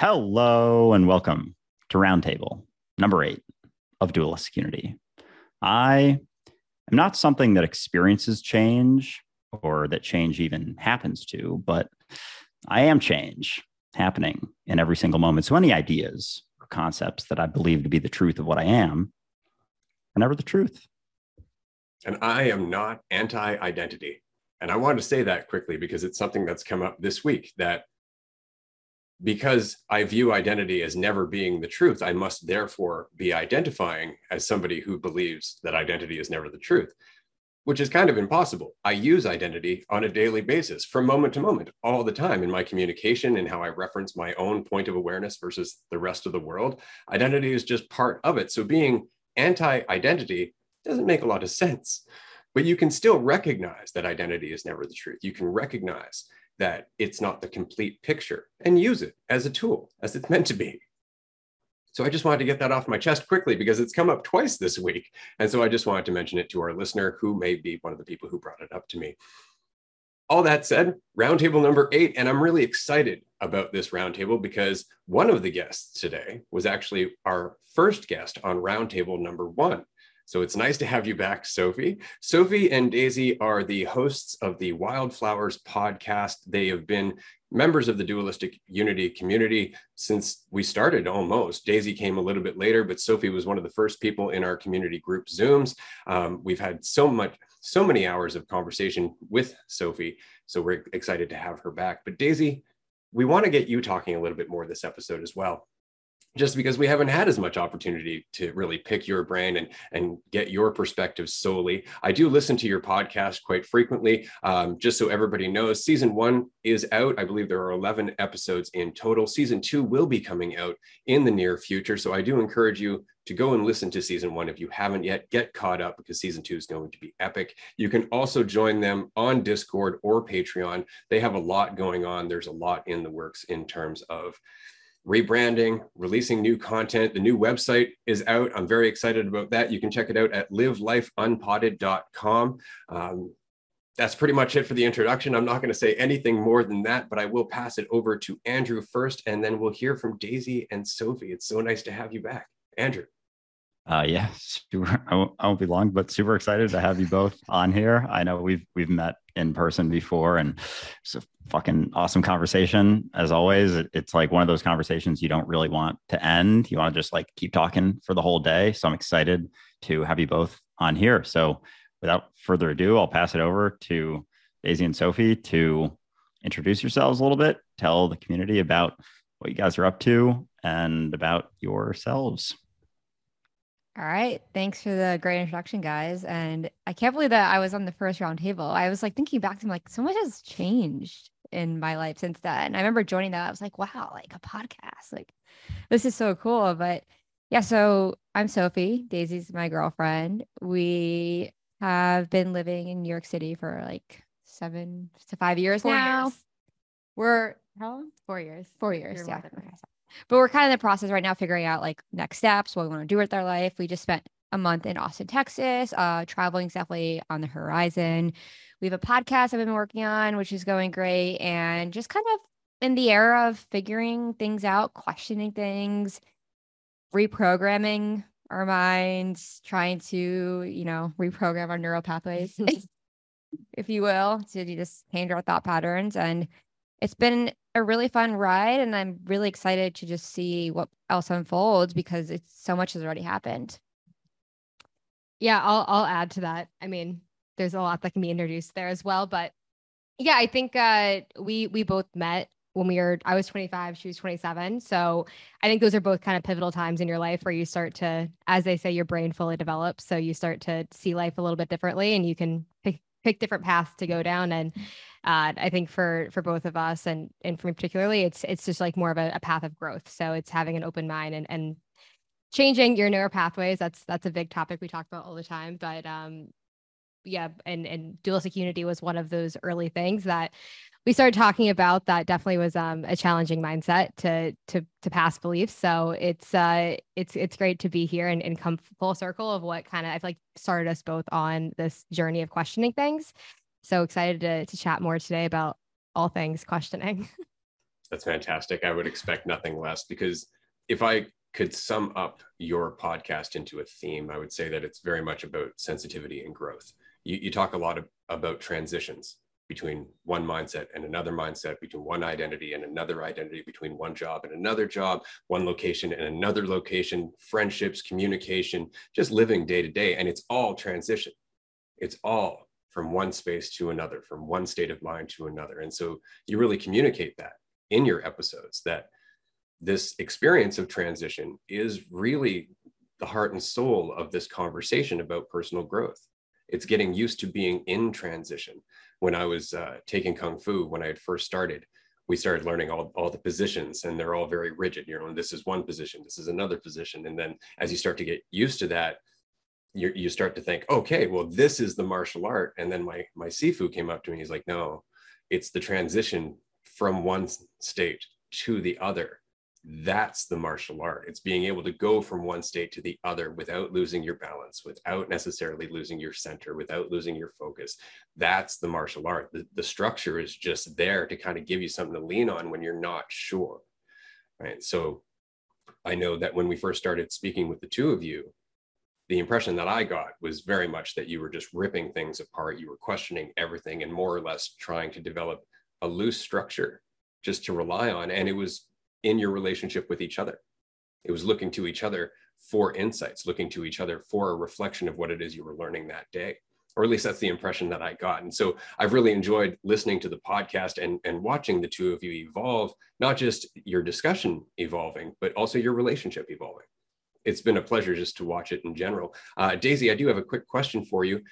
Hello and welcome to Roundtable number eight of Dualistic Unity. I am not something that experiences change or that change even happens to, but I am change happening in every single moment. So any ideas or concepts that I believe to be the truth of what I am are never the truth. And I am not anti identity. And I want to say that quickly because it's something that's come up this week that because I view identity as never being the truth, I must therefore be identifying as somebody who believes that identity is never the truth, which is kind of impossible. I use identity on a daily basis from moment to moment, all the time in my communication and how I reference my own point of awareness versus the rest of the world. Identity is just part of it. So being anti identity doesn't make a lot of sense. But you can still recognize that identity is never the truth. You can recognize that it's not the complete picture and use it as a tool, as it's meant to be. So I just wanted to get that off my chest quickly because it's come up twice this week. And so I just wanted to mention it to our listener who may be one of the people who brought it up to me. All that said, roundtable number eight, and I'm really excited about this roundtable because one of the guests today was actually our first guest on roundtable number one. So it's nice to have you back, Sophie. Sophie and Daisy are the hosts of the Wildflowers podcast. They have been members of the Dualistic Unity community since we started almost. Daisy came a little bit later, but Sophie was one of the first people in our community group Zooms. Um, we've had so much, so many hours of conversation with Sophie. So we're excited to have her back. But Daisy, we want to get you talking a little bit more this episode as well just because we haven't had as much opportunity to really pick your brain and and get your perspective solely. I do listen to your podcast quite frequently, um, just so everybody knows. Season one is out. I believe there are 11 episodes in total. Season two will be coming out in the near future. So I do encourage you to go and listen to season one if you haven't yet. Get caught up because season two is going to be epic. You can also join them on Discord or Patreon. They have a lot going on. There's a lot in the works in terms of rebranding, releasing new content. The new website is out. I'm very excited about that. You can check it out at livelifeunpotted.com. Um, that's pretty much it for the introduction. I'm not going to say anything more than that, but I will pass it over to Andrew first, and then we'll hear from Daisy and Sophie. It's so nice to have you back. Andrew. Uh, yeah, super. I won't, I won't be long, but super excited to have you both on here. I know we've we've met in person before, and it's a fucking awesome conversation as always. It, it's like one of those conversations you don't really want to end. You want to just like keep talking for the whole day. So I'm excited to have you both on here. So without further ado, I'll pass it over to Daisy and Sophie to introduce yourselves a little bit, tell the community about what you guys are up to, and about yourselves. All right. Thanks for the great introduction, guys. And I can't believe that I was on the first round table. I was like thinking back to like so much has changed in my life since then. And I remember joining that. I was like, wow, like a podcast. Like this is so cool. But yeah, so I'm Sophie. Daisy's my girlfriend. We have been living in New York City for like seven to five years Four now. Years. We're how long? Four years. Four years. yeah but we're kind of in the process right now figuring out like next steps, what we want to do with our life. We just spent a month in Austin, Texas. Uh, traveling's definitely on the horizon. We have a podcast I've been working on, which is going great, and just kind of in the era of figuring things out, questioning things, reprogramming our minds, trying to, you know, reprogram our neural pathways, if you will, to just change our thought patterns. And it's been a really fun ride and I'm really excited to just see what else unfolds because it's so much has already happened. Yeah, I'll I'll add to that. I mean, there's a lot that can be introduced there as well, but yeah, I think uh we we both met when we were I was 25, she was 27. So I think those are both kind of pivotal times in your life where you start to as they say your brain fully develops, so you start to see life a little bit differently and you can pick, different paths to go down and uh, I think for for both of us and and for me particularly, it's it's just like more of a, a path of growth. So it's having an open mind and and changing your neural pathways. That's that's a big topic we talk about all the time. But um, yeah, and and dualistic unity was one of those early things that we started talking about that definitely was um, a challenging mindset to to to pass beliefs. So it's uh it's it's great to be here and, and come full circle of what kind of I feel like started us both on this journey of questioning things so excited to, to chat more today about all things questioning. That's fantastic. I would expect nothing less because if I could sum up your podcast into a theme, I would say that it's very much about sensitivity and growth. You, you talk a lot of, about transitions between one mindset and another mindset, between one identity and another identity, between one job and another job, one location and another location, friendships, communication, just living day to day. And it's all transition. It's all from one space to another, from one state of mind to another. And so you really communicate that in your episodes that this experience of transition is really the heart and soul of this conversation about personal growth. It's getting used to being in transition when I was uh, taking Kung Fu, when I had first started, we started learning all, all the positions and they're all very rigid. You know, this is one position, this is another position. And then as you start to get used to that, you, you start to think, okay, well, this is the martial art. And then my, my Sifu came up to me. He's like, no, it's the transition from one state to the other that's the martial art. It's being able to go from one state to the other without losing your balance without necessarily losing your center without losing your focus. That's the martial art. The, the structure is just there to kind of give you something to lean on when you're not sure right? So i know that when we first started speaking with the two of you the impression that i got was very much that you were just ripping things apart. You were questioning everything and more or less trying to develop a loose structure just to rely on and it was in your relationship with each other. It was looking to each other for insights, looking to each other for a reflection of what it is you were learning that day. Or at least that's the impression that I got. And so I've really enjoyed listening to the podcast and, and watching the two of you evolve, not just your discussion evolving, but also your relationship evolving. It's been a pleasure just to watch it in general. Uh, Daisy, I do have a quick question for you.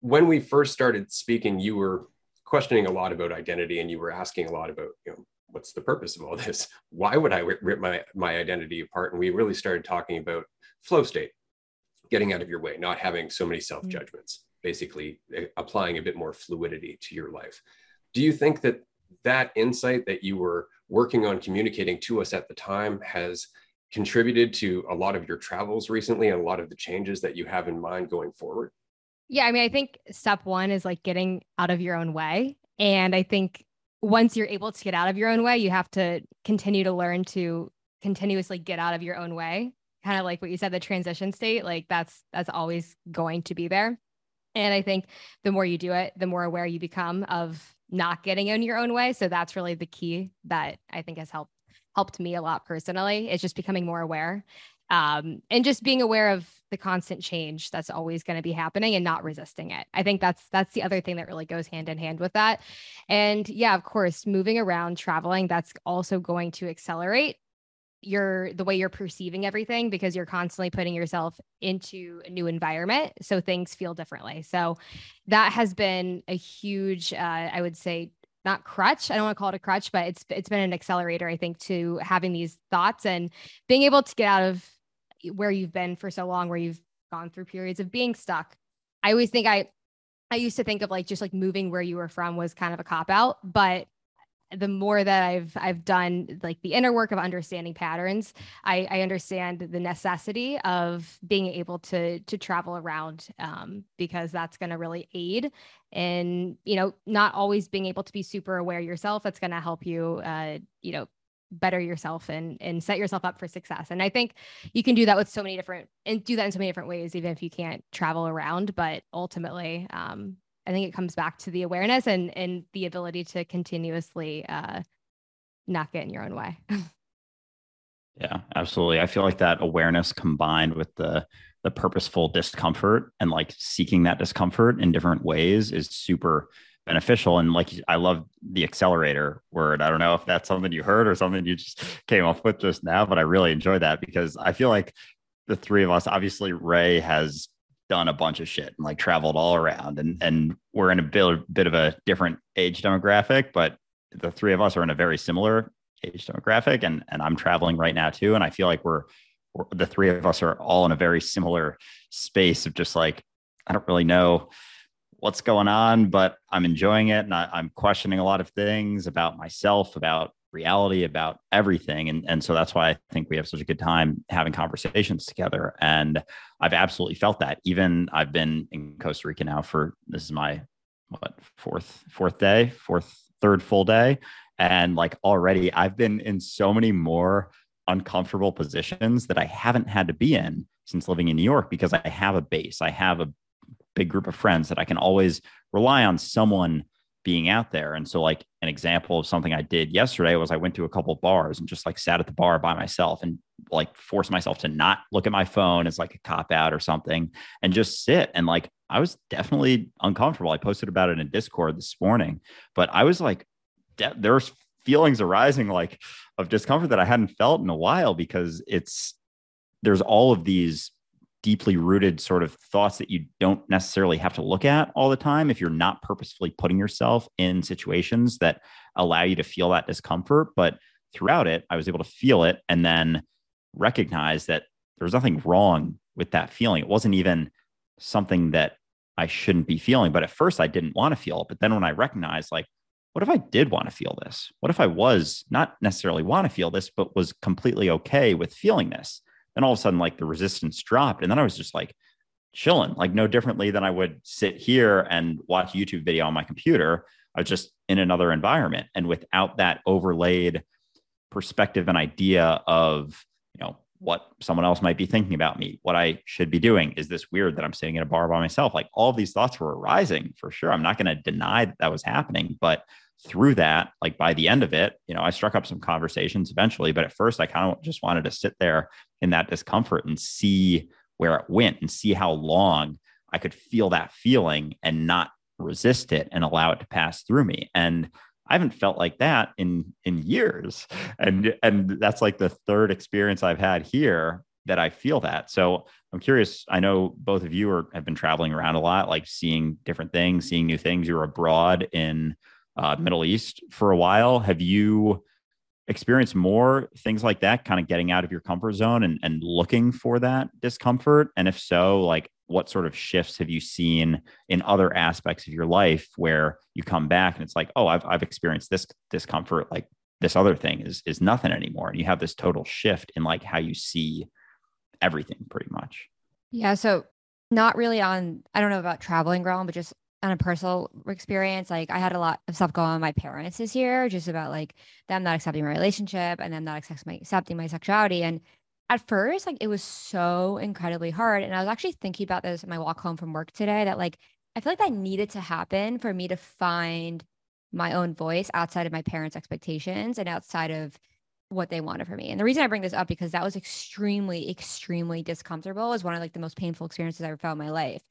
When we first started speaking, you were questioning a lot about identity and you were asking a lot about you know what's the purpose of all this? Why would I rip my, my identity apart? And we really started talking about flow state, getting out of your way, not having so many self judgments, basically eh, applying a bit more fluidity to your life. Do you think that that insight that you were working on communicating to us at the time has contributed to a lot of your travels recently and a lot of the changes that you have in mind going forward? Yeah, I mean, I think step one is like getting out of your own way. And I think once you're able to get out of your own way, you have to continue to learn to continuously get out of your own way. Kind of like what you said, the transition state, like that's that's always going to be there. And I think the more you do it, the more aware you become of not getting in your own way. So that's really the key that I think has helped helped me a lot personally. It's just becoming more aware um, and just being aware of the constant change that's always going to be happening and not resisting it i think that's that's the other thing that really goes hand in hand with that and yeah of course moving around traveling that's also going to accelerate your the way you're perceiving everything because you're constantly putting yourself into a new environment so things feel differently so that has been a huge uh, i would say not crutch. I don't want to call it a crutch, but it's it's been an accelerator, I think, to having these thoughts and being able to get out of where you've been for so long, where you've gone through periods of being stuck. I always think I, I used to think of like just like moving where you were from was kind of a cop out, but the more that I've I've done like the inner work of understanding patterns, I, I understand the necessity of being able to to travel around um, because that's going to really aid in you know not always being able to be super aware yourself. That's going to help you uh, you know better yourself and and set yourself up for success. And I think you can do that with so many different and do that in so many different ways, even if you can't travel around. But ultimately, um, I think it comes back to the awareness and and the ability to continuously uh, not get in your own way. yeah, absolutely. I feel like that awareness combined with the the purposeful discomfort and like seeking that discomfort in different ways is super beneficial. And like I love the accelerator word. I don't know if that's something you heard or something you just came up with just now, but I really enjoy that because I feel like the three of us, obviously Ray has done a bunch of shit and like traveled all around and and we're in a bit, bit of a different age demographic, but the three of us are in a very similar age demographic and and I'm traveling right now too. And I feel like we're the three of us are all in a very similar space of just like, I don't really know what's going on, but I'm enjoying it. And I, am questioning a lot of things about myself, about reality, about everything. And, and so that's why I think we have such a good time having conversations together. And I've absolutely felt that. Even I've been in Costa Rica now for this is my what fourth, fourth day, fourth, third full day. And like already, I've been in so many more uncomfortable positions that I haven't had to be in since living in New York because I have a base. I have a big group of friends that I can always rely on someone being out there. And so, like, an example of something I did yesterday was I went to a couple bars and just like sat at the bar by myself and like forced myself to not look at my phone as like a cop out or something and just sit. And like, I was definitely uncomfortable. I posted about it in Discord this morning, but I was like, de- there's feelings arising like of discomfort that I hadn't felt in a while because it's, there's all of these deeply rooted sort of thoughts that you don't necessarily have to look at all the time if you're not purposefully putting yourself in situations that allow you to feel that discomfort. But throughout it, I was able to feel it and then recognize that there was nothing wrong with that feeling. It wasn't even something that I shouldn't be feeling. But at first, I didn't want to feel it. But then when I recognized, like, what if I did want to feel this? What if I was not necessarily want to feel this, but was completely okay with feeling this? Then all of a sudden like the resistance dropped and then i was just like chilling like no differently than i would sit here and watch youtube video on my computer i was just in another environment and without that overlaid perspective and idea of you know what someone else might be thinking about me what i should be doing is this weird that i'm sitting in a bar by myself? Like all these thoughts were arising for sure. I'm not going to deny that that was happening but through that, like by the end of it, you know, I struck up some conversations eventually, but at first I kind of just wanted to sit there in that discomfort and see where it went and see how long I could feel that feeling and not resist it and allow it to pass through me. And I haven't felt like that in in years. And and that's like the third experience I've had here that I feel that. So I'm curious. I know both of you are have been traveling around a lot, like seeing different things, seeing new things. You were abroad in uh, Middle East for a while. Have you experienced more things like that, kind of getting out of your comfort zone and, and looking for that discomfort? And if so, like what sort of shifts have you seen in other aspects of your life where you come back and it's like, oh, I've, I've experienced this discomfort, like this other thing is is nothing anymore. And you have this total shift in like how you see everything pretty much. Yeah. So not really on, I don't know about traveling realm, but just on a personal experience, like I had a lot of stuff going on with my parents this year, just about like them not accepting my relationship and them not accepting my sexuality. And at first, like it was so incredibly hard. And I was actually thinking about this in my walk home from work today that like I feel like that needed to happen for me to find my own voice outside of my parents' expectations and outside of what they wanted for me. And the reason I bring this up because that was extremely, extremely discomfortable. Was one of like the most painful experiences I ever felt in my life.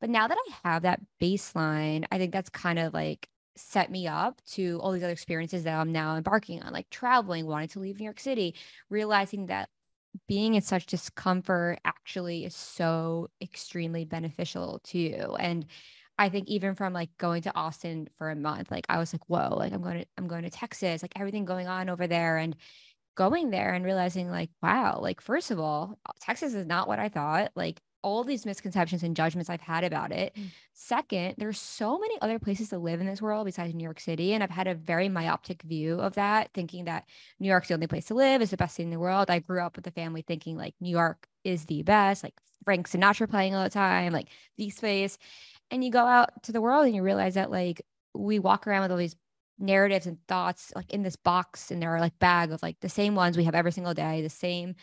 But now that I have that baseline, I think that's kind of like set me up to all these other experiences that I'm now embarking on, like traveling, wanting to leave New York City, realizing that being in such discomfort actually is so extremely beneficial to you. And I think even from like going to Austin for a month, like I was like, whoa, like I'm going to I'm going to Texas, like everything going on over there and going there and realizing like, wow, like first of all, Texas is not what I thought. Like all these misconceptions and judgments I've had about it. Mm. Second, there's so many other places to live in this world besides New York City. And I've had a very myopic view of that, thinking that New York's the only place to live, is the best thing in the world. I grew up with a family thinking like New York is the best, like Frank Sinatra playing all the time, like the space. And you go out to the world and you realize that like we walk around with all these narratives and thoughts like in this box and there are like bag of like the same ones we have every single day, the same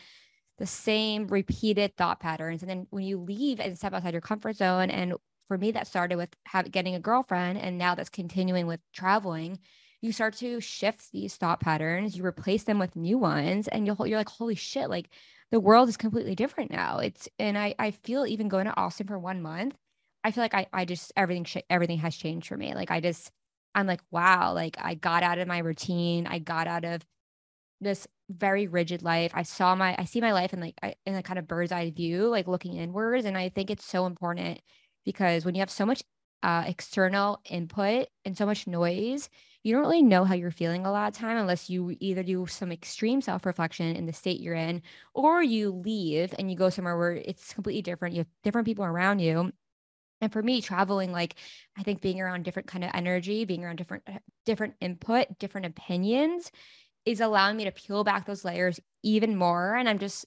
the same repeated thought patterns. And then when you leave and step outside your comfort zone, and for me, that started with have, getting a girlfriend, and now that's continuing with traveling. You start to shift these thought patterns. You replace them with new ones, and you're you're like, holy shit! Like the world is completely different now. It's and I I feel even going to Austin for one month, I feel like I I just everything sh- everything has changed for me. Like I just I'm like wow, like I got out of my routine. I got out of this very rigid life. I saw my I see my life in like in a kind of bird's eye view, like looking inwards. And I think it's so important because when you have so much uh, external input and so much noise, you don't really know how you're feeling a lot of time unless you either do some extreme self-reflection in the state you're in, or you leave and you go somewhere where it's completely different. You have different people around you. And for me, traveling, like I think being around different kind of energy, being around different different input, different opinions is allowing me to peel back those layers even more. And I'm just,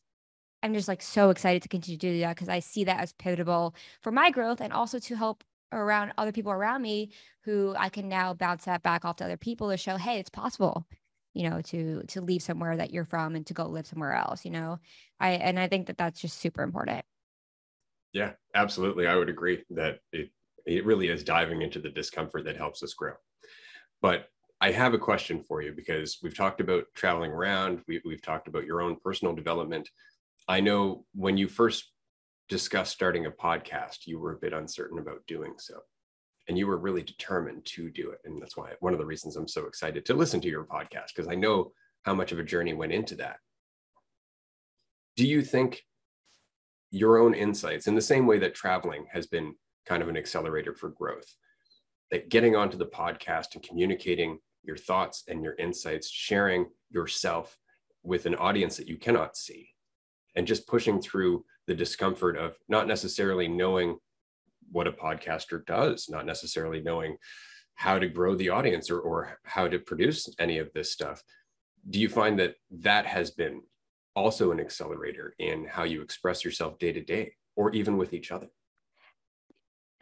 I'm just like so excited to continue to do that because I see that as pivotal for my growth and also to help around other people around me who I can now bounce that back off to other people to show, hey, it's possible, you know, to to leave somewhere that you're from and to go live somewhere else, you know. I and I think that that's just super important. Yeah, absolutely. I would agree that it it really is diving into the discomfort that helps us grow. But I have a question for you because we've talked about traveling around, we, we've talked about your own personal development. I know when you first discussed starting a podcast, you were a bit uncertain about doing so. And you were really determined to do it. And that's why one of the reasons I'm so excited to listen to your podcast, because I know how much of a journey went into that. Do you think your own insights, in the same way that traveling has been kind of an accelerator for growth, that getting onto the podcast and communicating your thoughts and your insights, sharing yourself with an audience that you cannot see, and just pushing through the discomfort of not necessarily knowing what a podcaster does, not necessarily knowing how to grow the audience or, or how to produce any of this stuff. Do you find that that has been also an accelerator in how you express yourself day to day or even with each other?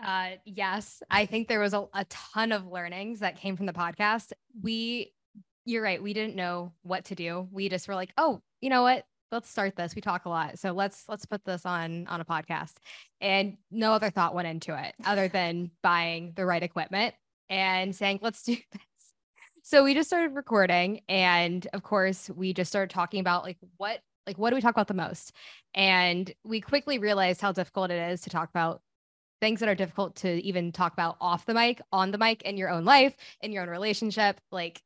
Uh, yes, I think there was a, a ton of learnings that came from the podcast. We, you're right, we didn't know what to do. We just were like, oh, you know what? let's start this. We talk a lot. So let's let's put this on on a podcast. And no other thought went into it other than buying the right equipment and saying, let's do this. So we just started recording and of course we just started talking about like what like what do we talk about the most? And we quickly realized how difficult it is to talk about things that are difficult to even talk about off the mic, on the mic in your own life, in your own relationship. Like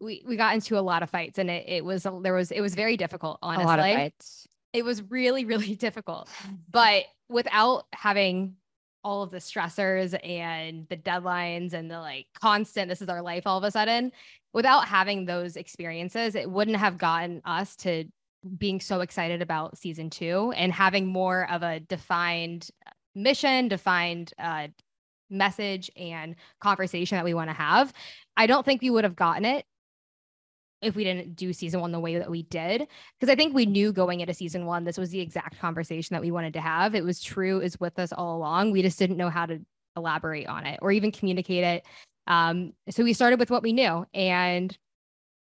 we we got into a lot of fights and it, it was there was it was very difficult honestly. A lot of fights. It was really really difficult. But without having all of the stressors and the deadlines and the like constant this is our life all of a sudden without having those experiences it wouldn't have gotten us to being so excited about season 2 and having more of a defined mission defined uh, message and conversation that we want to have i don't think we would have gotten it if we didn't do season one the way that we did. Because I think we knew going into season one, this was the exact conversation that we wanted to have. It was true, is with us all along. We just didn't know how to elaborate on it or even communicate it. Um, so we started with what we knew, and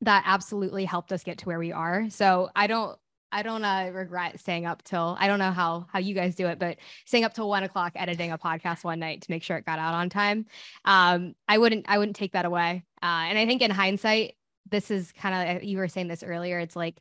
that absolutely helped us get to where we are. So I don't. I don't uh, regret staying up till I don't know how how you guys do it, but staying up till one o'clock editing a podcast one night to make sure it got out on time. Um, I wouldn't I wouldn't take that away. Uh, and I think in hindsight, this is kind of you were saying this earlier it's like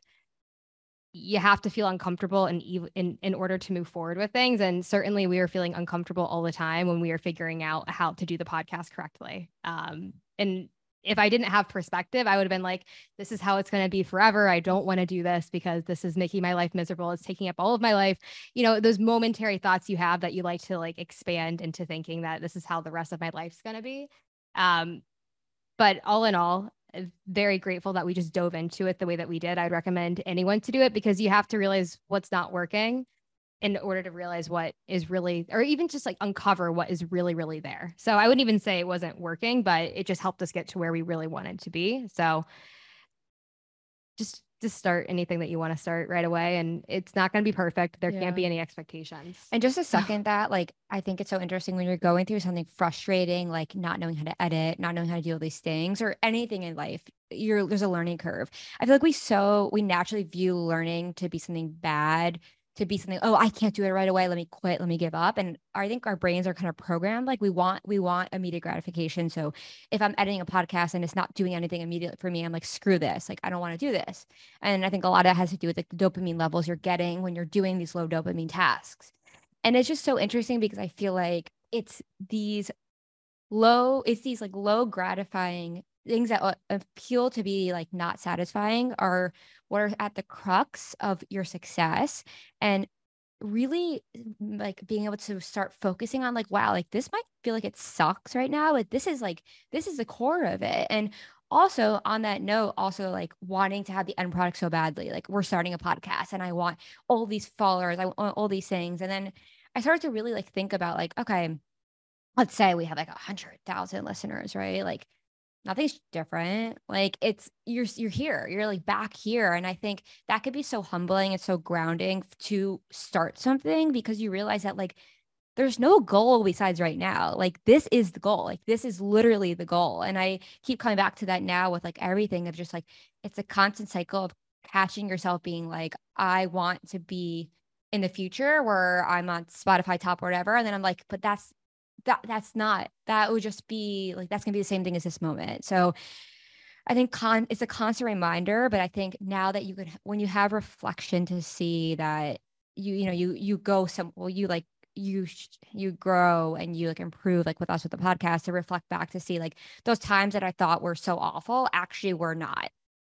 you have to feel uncomfortable in, in in order to move forward with things and certainly we were feeling uncomfortable all the time when we were figuring out how to do the podcast correctly um, and if i didn't have perspective i would have been like this is how it's going to be forever. I don't want to do this because this is making my life miserable. It's taking up all of my life. You know those momentary thoughts you have that you like to like expand into thinking that this is how the rest of my life's going to be. Um, but all in all very grateful that we just dove into it the way that we did. I'd recommend anyone to do it because you have to realize what's not working in order to realize what is really, or even just like uncover what is really, really there. So I wouldn't even say it wasn't working, but it just helped us get to where we really wanted to be. So just just start anything that you want to start right away and it's not going to be perfect there yeah. can't be any expectations and just a second that like i think it's so interesting when you're going through something frustrating like not knowing how to edit not knowing how to do with these things or anything in life you're there's a learning curve i feel like we so we naturally view learning to be something bad to be something oh i can't do it right away. Let me quit. Let me give up. And i think our brains are kind of programmed. Like we want we want immediate gratification. So if i'm editing a podcast and it's not doing anything immediately for me i'm like screw this. Like i don't want to do this. And i think a lot of it has to do with like the dopamine levels you're getting when you're doing these low dopamine tasks. And it's just so interesting because i feel like it's these low it's these like low gratifying things that uh, appeal to be like not satisfying are what are at the crux of your success and really mm, like being able to start focusing on like wow like this might feel like it sucks right now but this is like this is the core of it. And also on that note also like wanting to have the end product so badly like we're starting a podcast and i want all these followers i want all these things. And then i started to really like think about like okay let's say we have like a hundred thousand listeners right? Like nothing's different like it's you're you're here you're like back here and i think that could be so humbling and so grounding to start something because you realize that like there's no goal besides right now. Like this is the goal. Like this is literally the goal. And I keep coming back to that now with like everything of just like it's a constant cycle of catching yourself being like, I want to be in the future where I'm on Spotify top or whatever. And then I'm like, but that's that that's not that would just be like that's gonna be the same thing as this moment. So I think con it's a constant reminder, but I think now that you could when you have reflection to see that you you know you you go some well you like you you grow and you like improve like with us with the podcast to reflect back to see like those times that I thought were so awful actually were not.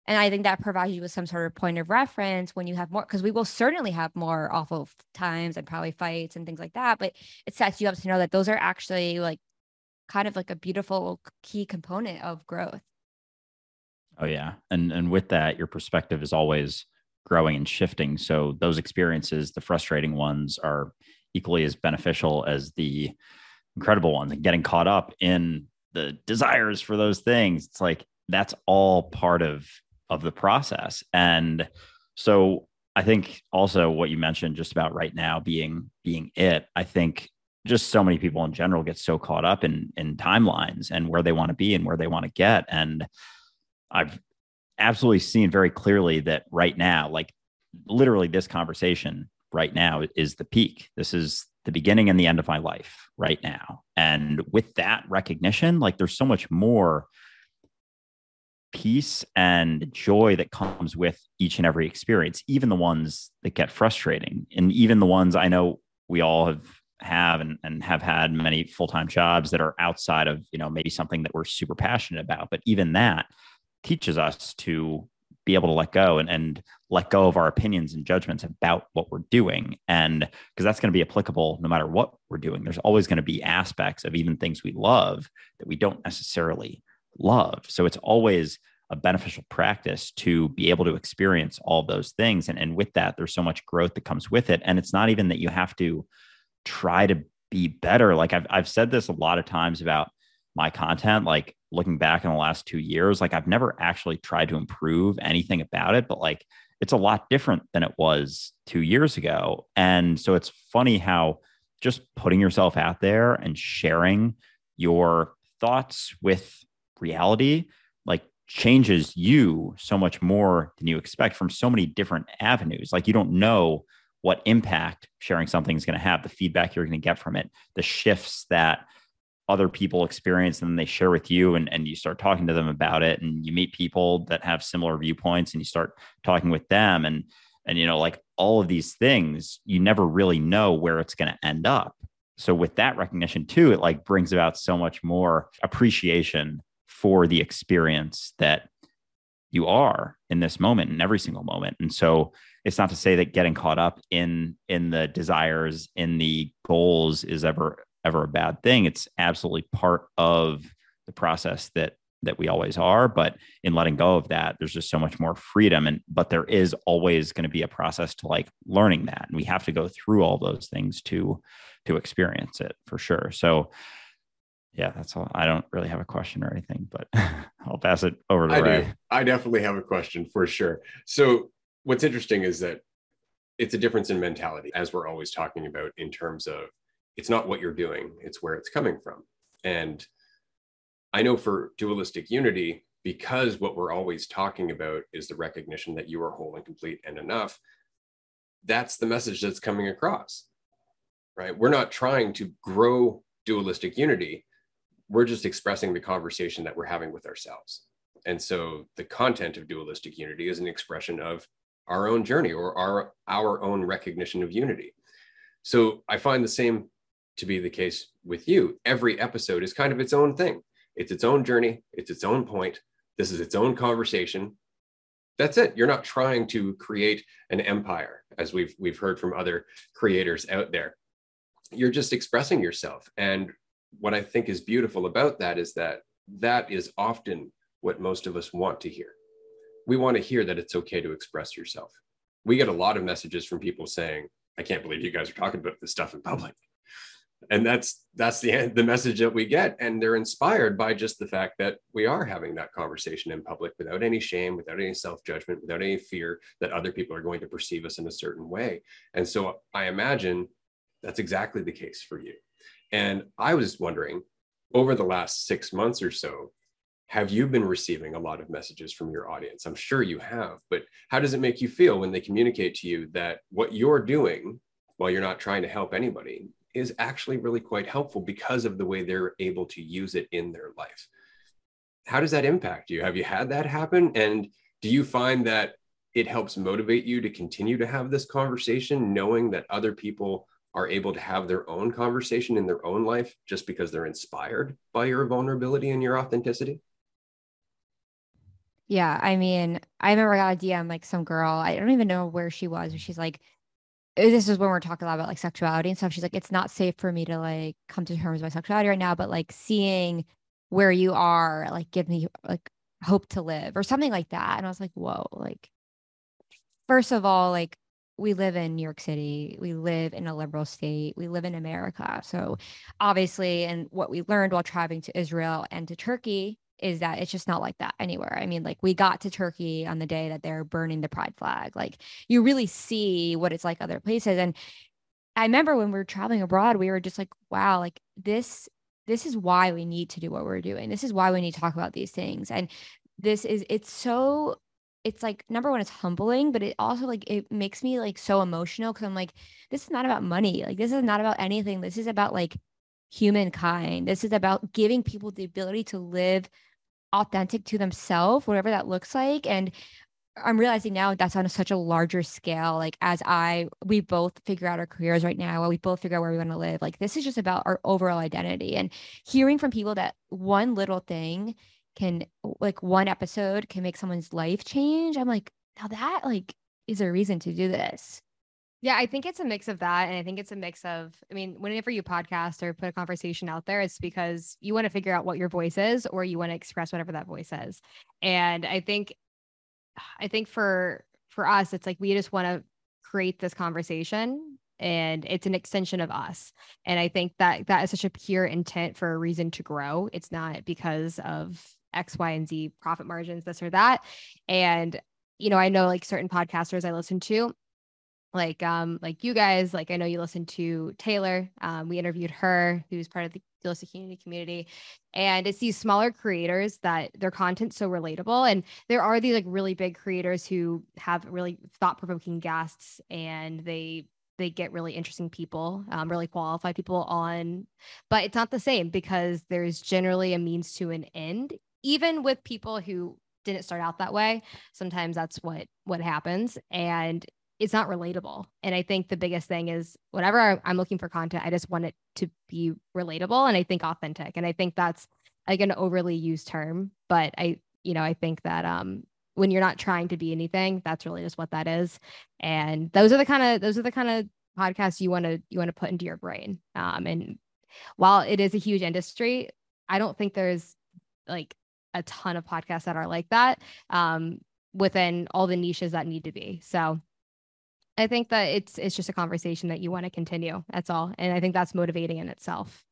And I think that provides you with some sort of point of reference when you have more, because we will certainly have more awful times and probably fights and things like that. But it sets you up to know that those are actually like kind of like a beautiful key component of growth. Oh yeah. And and with that, your perspective is always growing and shifting. So those experiences, the frustrating ones, are equally as beneficial as the incredible ones and getting caught up in the desires for those things. It's like that's all part of of the process. And so I think also what you mentioned just about right now being being it, I think just so many people in general get so caught up in in timelines and where they want to be and where they want to get. And I've absolutely seen very clearly that right now, like literally this conversation right now is the peak. This is the beginning and the end of my life right now. And with that recognition, like there's so much more peace and joy that comes with each and every experience, even the ones that get frustrating. And even the ones I know we all have have and, and have had many full-time jobs that are outside of, you know, maybe something that we're super passionate about. But even that teaches us to be able to let go and, and let go of our opinions and judgments about what we're doing. And because that's going to be applicable no matter what we're doing. There's always going to be aspects of even things we love that we don't necessarily love. So it's always a beneficial practice to be able to experience all those things. And, and with that, there's so much growth that comes with it. And it's not even that you have to try to be better. Like I've, I've said this a lot of times about my content, like looking back in the last two years, like I've never actually tried to improve anything about it, but like it's a lot different than it was two years ago. And so it's funny how just putting yourself out there and sharing your thoughts with reality like changes you so much more than you expect from so many different avenues. Like you don't know what impact sharing something is going to have the feedback you're going to get from it the shifts that other people experience and then they share with you and, and you start talking to them about it and you meet people that have similar viewpoints and you start talking with them and and you know like all of these things you never really know where it's going to end up. So with that recognition too it like brings about so much more appreciation for the experience that you are in this moment in every single moment. And so it's not to say that getting caught up in in the desires in the goals is ever ever a bad thing. It's absolutely part of the process that that we always are. But in letting go of that there's just so much more freedom. And but there is always going to be a process to like learning that. And we have to go through all those things to to experience it for sure. So yeah, that's all. I don't really have a question or anything, but I'll pass it over to I Ray. Do. I definitely have a question for sure. So, what's interesting is that it's a difference in mentality, as we're always talking about, in terms of it's not what you're doing, it's where it's coming from. And I know for dualistic unity, because what we're always talking about is the recognition that you are whole and complete and enough, that's the message that's coming across, right? We're not trying to grow dualistic unity we're just expressing the conversation that we're having with ourselves. And so the content of dualistic unity is an expression of our own journey or our, our own recognition of unity. So I find the same to be the case with you. Every episode is kind of its own thing. It's its own journey, it's its own point. This is its own conversation. That's it. You're not trying to create an empire as we've we've heard from other creators out there. You're just expressing yourself and what I think is beautiful about that is that that is often what most of us want to hear. We want to hear that it's okay to express yourself. We get a lot of messages from people saying, "I can't believe you guys are talking about this stuff in public." And that's that's the the message that we get and they're inspired by just the fact that we are having that conversation in public without any shame, without any self-judgment, without any fear that other people are going to perceive us in a certain way. And so I imagine that's exactly the case for you. And I was wondering over the last six months or so, have you been receiving a lot of messages from your audience? I'm sure you have, but how does it make you feel when they communicate to you that what you're doing while you're not trying to help anybody is actually really quite helpful because of the way they're able to use it in their life? How does that impact you? Have you had that happen? And do you find that it helps motivate you to continue to have this conversation, knowing that other people are able to have their own conversation in their own life just because they're inspired by your vulnerability and your authenticity? Yeah, I mean, I remember I got a DM like some girl. I don't even know where she was, but she's like, eh, this is when we're talking a lot about like sexuality and stuff. She's like, it's not safe for me to like come to terms with my sexuality right now, but like seeing where you are, like give me like hope to live or something like that. And I was like, whoa, like first of all, like we live in New York City, we live in a liberal state, we live in America. So obviously, and what we learned while traveling to Israel and to Turkey is that it's just not like that anywhere. I mean, like we got to Turkey on the day that they're burning the pride flag. Like you really see what it's like other places. And I remember when we were traveling abroad, we were just like, wow, like this, this is why we need to do what we're doing. This is why we need to talk about these things. And this is, it's so, it's like number one, it's humbling, but it also like, it makes me like so emotional because I'm like, this is not about money. Like this is not about anything. This is about like humankind. This is about giving people the ability to live authentic to themselves, whatever that looks like. And I'm realizing now that's on a, such a larger scale. Like as I, we both figure out our careers right now, we both figure out where we want to live. Like this is just about our overall identity and hearing from people that one little thing can, like one episode can make someone's life change. I'm like, now that like is a reason to do this. Yeah, I think it's a mix of that. And I think it's a mix of, I mean, whenever you podcast or put a conversation out there, it's because you want to figure out what your voice is or you want to express whatever that voice is. And I think, I think for, for us, it's like we just want to create this conversation and it's an extension of us. And I think that that is such a pure intent for a reason to grow. It's not because of X, Y, and Z profit margins, this or that. And, you know, I know like certain podcasters I listen to, like um like you guys like i know you listened to taylor. Um, we interviewed her who's part of the Dualistic community community. And it's these smaller creators that their content's so relatable. And there are these like really big creators who have really thought-provoking guests and they they get really interesting people um, really qualified people on. But it's not the same because there's generally a means to an end even with people who didn't start out that way sometimes that's what what happens and it's not relatable. And I think the biggest thing is whenever I'm looking for content, I just want it to be relatable and I think authentic. And I think that's like an overly used term, but I, you know, I think that um when you're not trying to be anything, that's really just what that is. And those are the kind of those are the kind of podcasts you want to you want to put into your brain. Um and while it is a huge industry, I don't think there's like a ton of podcasts that are like that um within all the niches that need to be. So I think that it's it's just a conversation that you want to continue. That's all. And I think that's motivating in itself.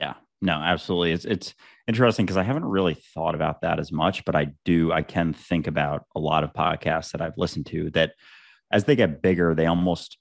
Yeah. No, absolutely. It's it's interesting because I haven't really thought about that as much, but I do I can think about a lot of podcasts that I've listened to that as they get bigger, they almost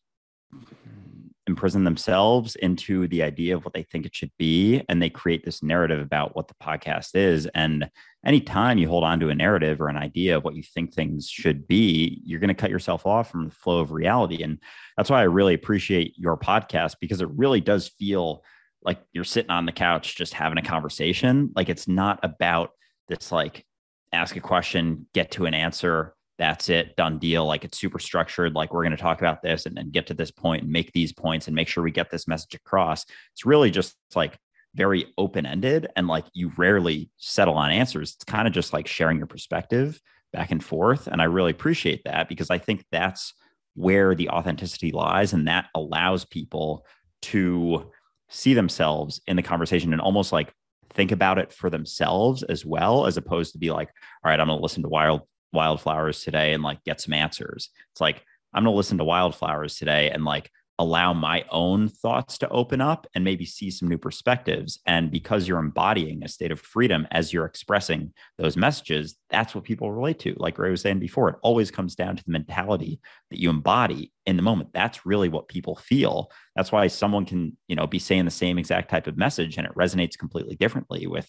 imprison themselves into the idea of what they think it should be and they create this narrative about what the podcast is. And anytime you hold on to a narrative or an idea of what you think things should be you're going to cut yourself off from the flow of reality. And that's why i really appreciate your podcast because it really does feel like you're sitting on the couch just having a conversation. Like it's not about this like ask a question get to an answer that's it, done deal. Like it's super structured. Like we're going to talk about this and then get to this point and make these points and make sure we get this message across. It's really just like very open ended and like you rarely settle on answers. It's kind of just like sharing your perspective back and forth. And I really appreciate that because I think that's where the authenticity lies and that allows people to see themselves in the conversation and almost like think about it for themselves as well as opposed to be like all right i'm going to listen to wild wildflowers today and like get some answers. It's like I'm going to listen to wildflowers today and like allow my own thoughts to open up and maybe see some new perspectives. And because you're embodying a state of freedom as you're expressing those messages, that's what people relate to. Like Ray was saying before, it always comes down to the mentality that you embody in the moment. That's really what people feel. That's why someone can, you know, be saying the same exact type of message and it resonates completely differently with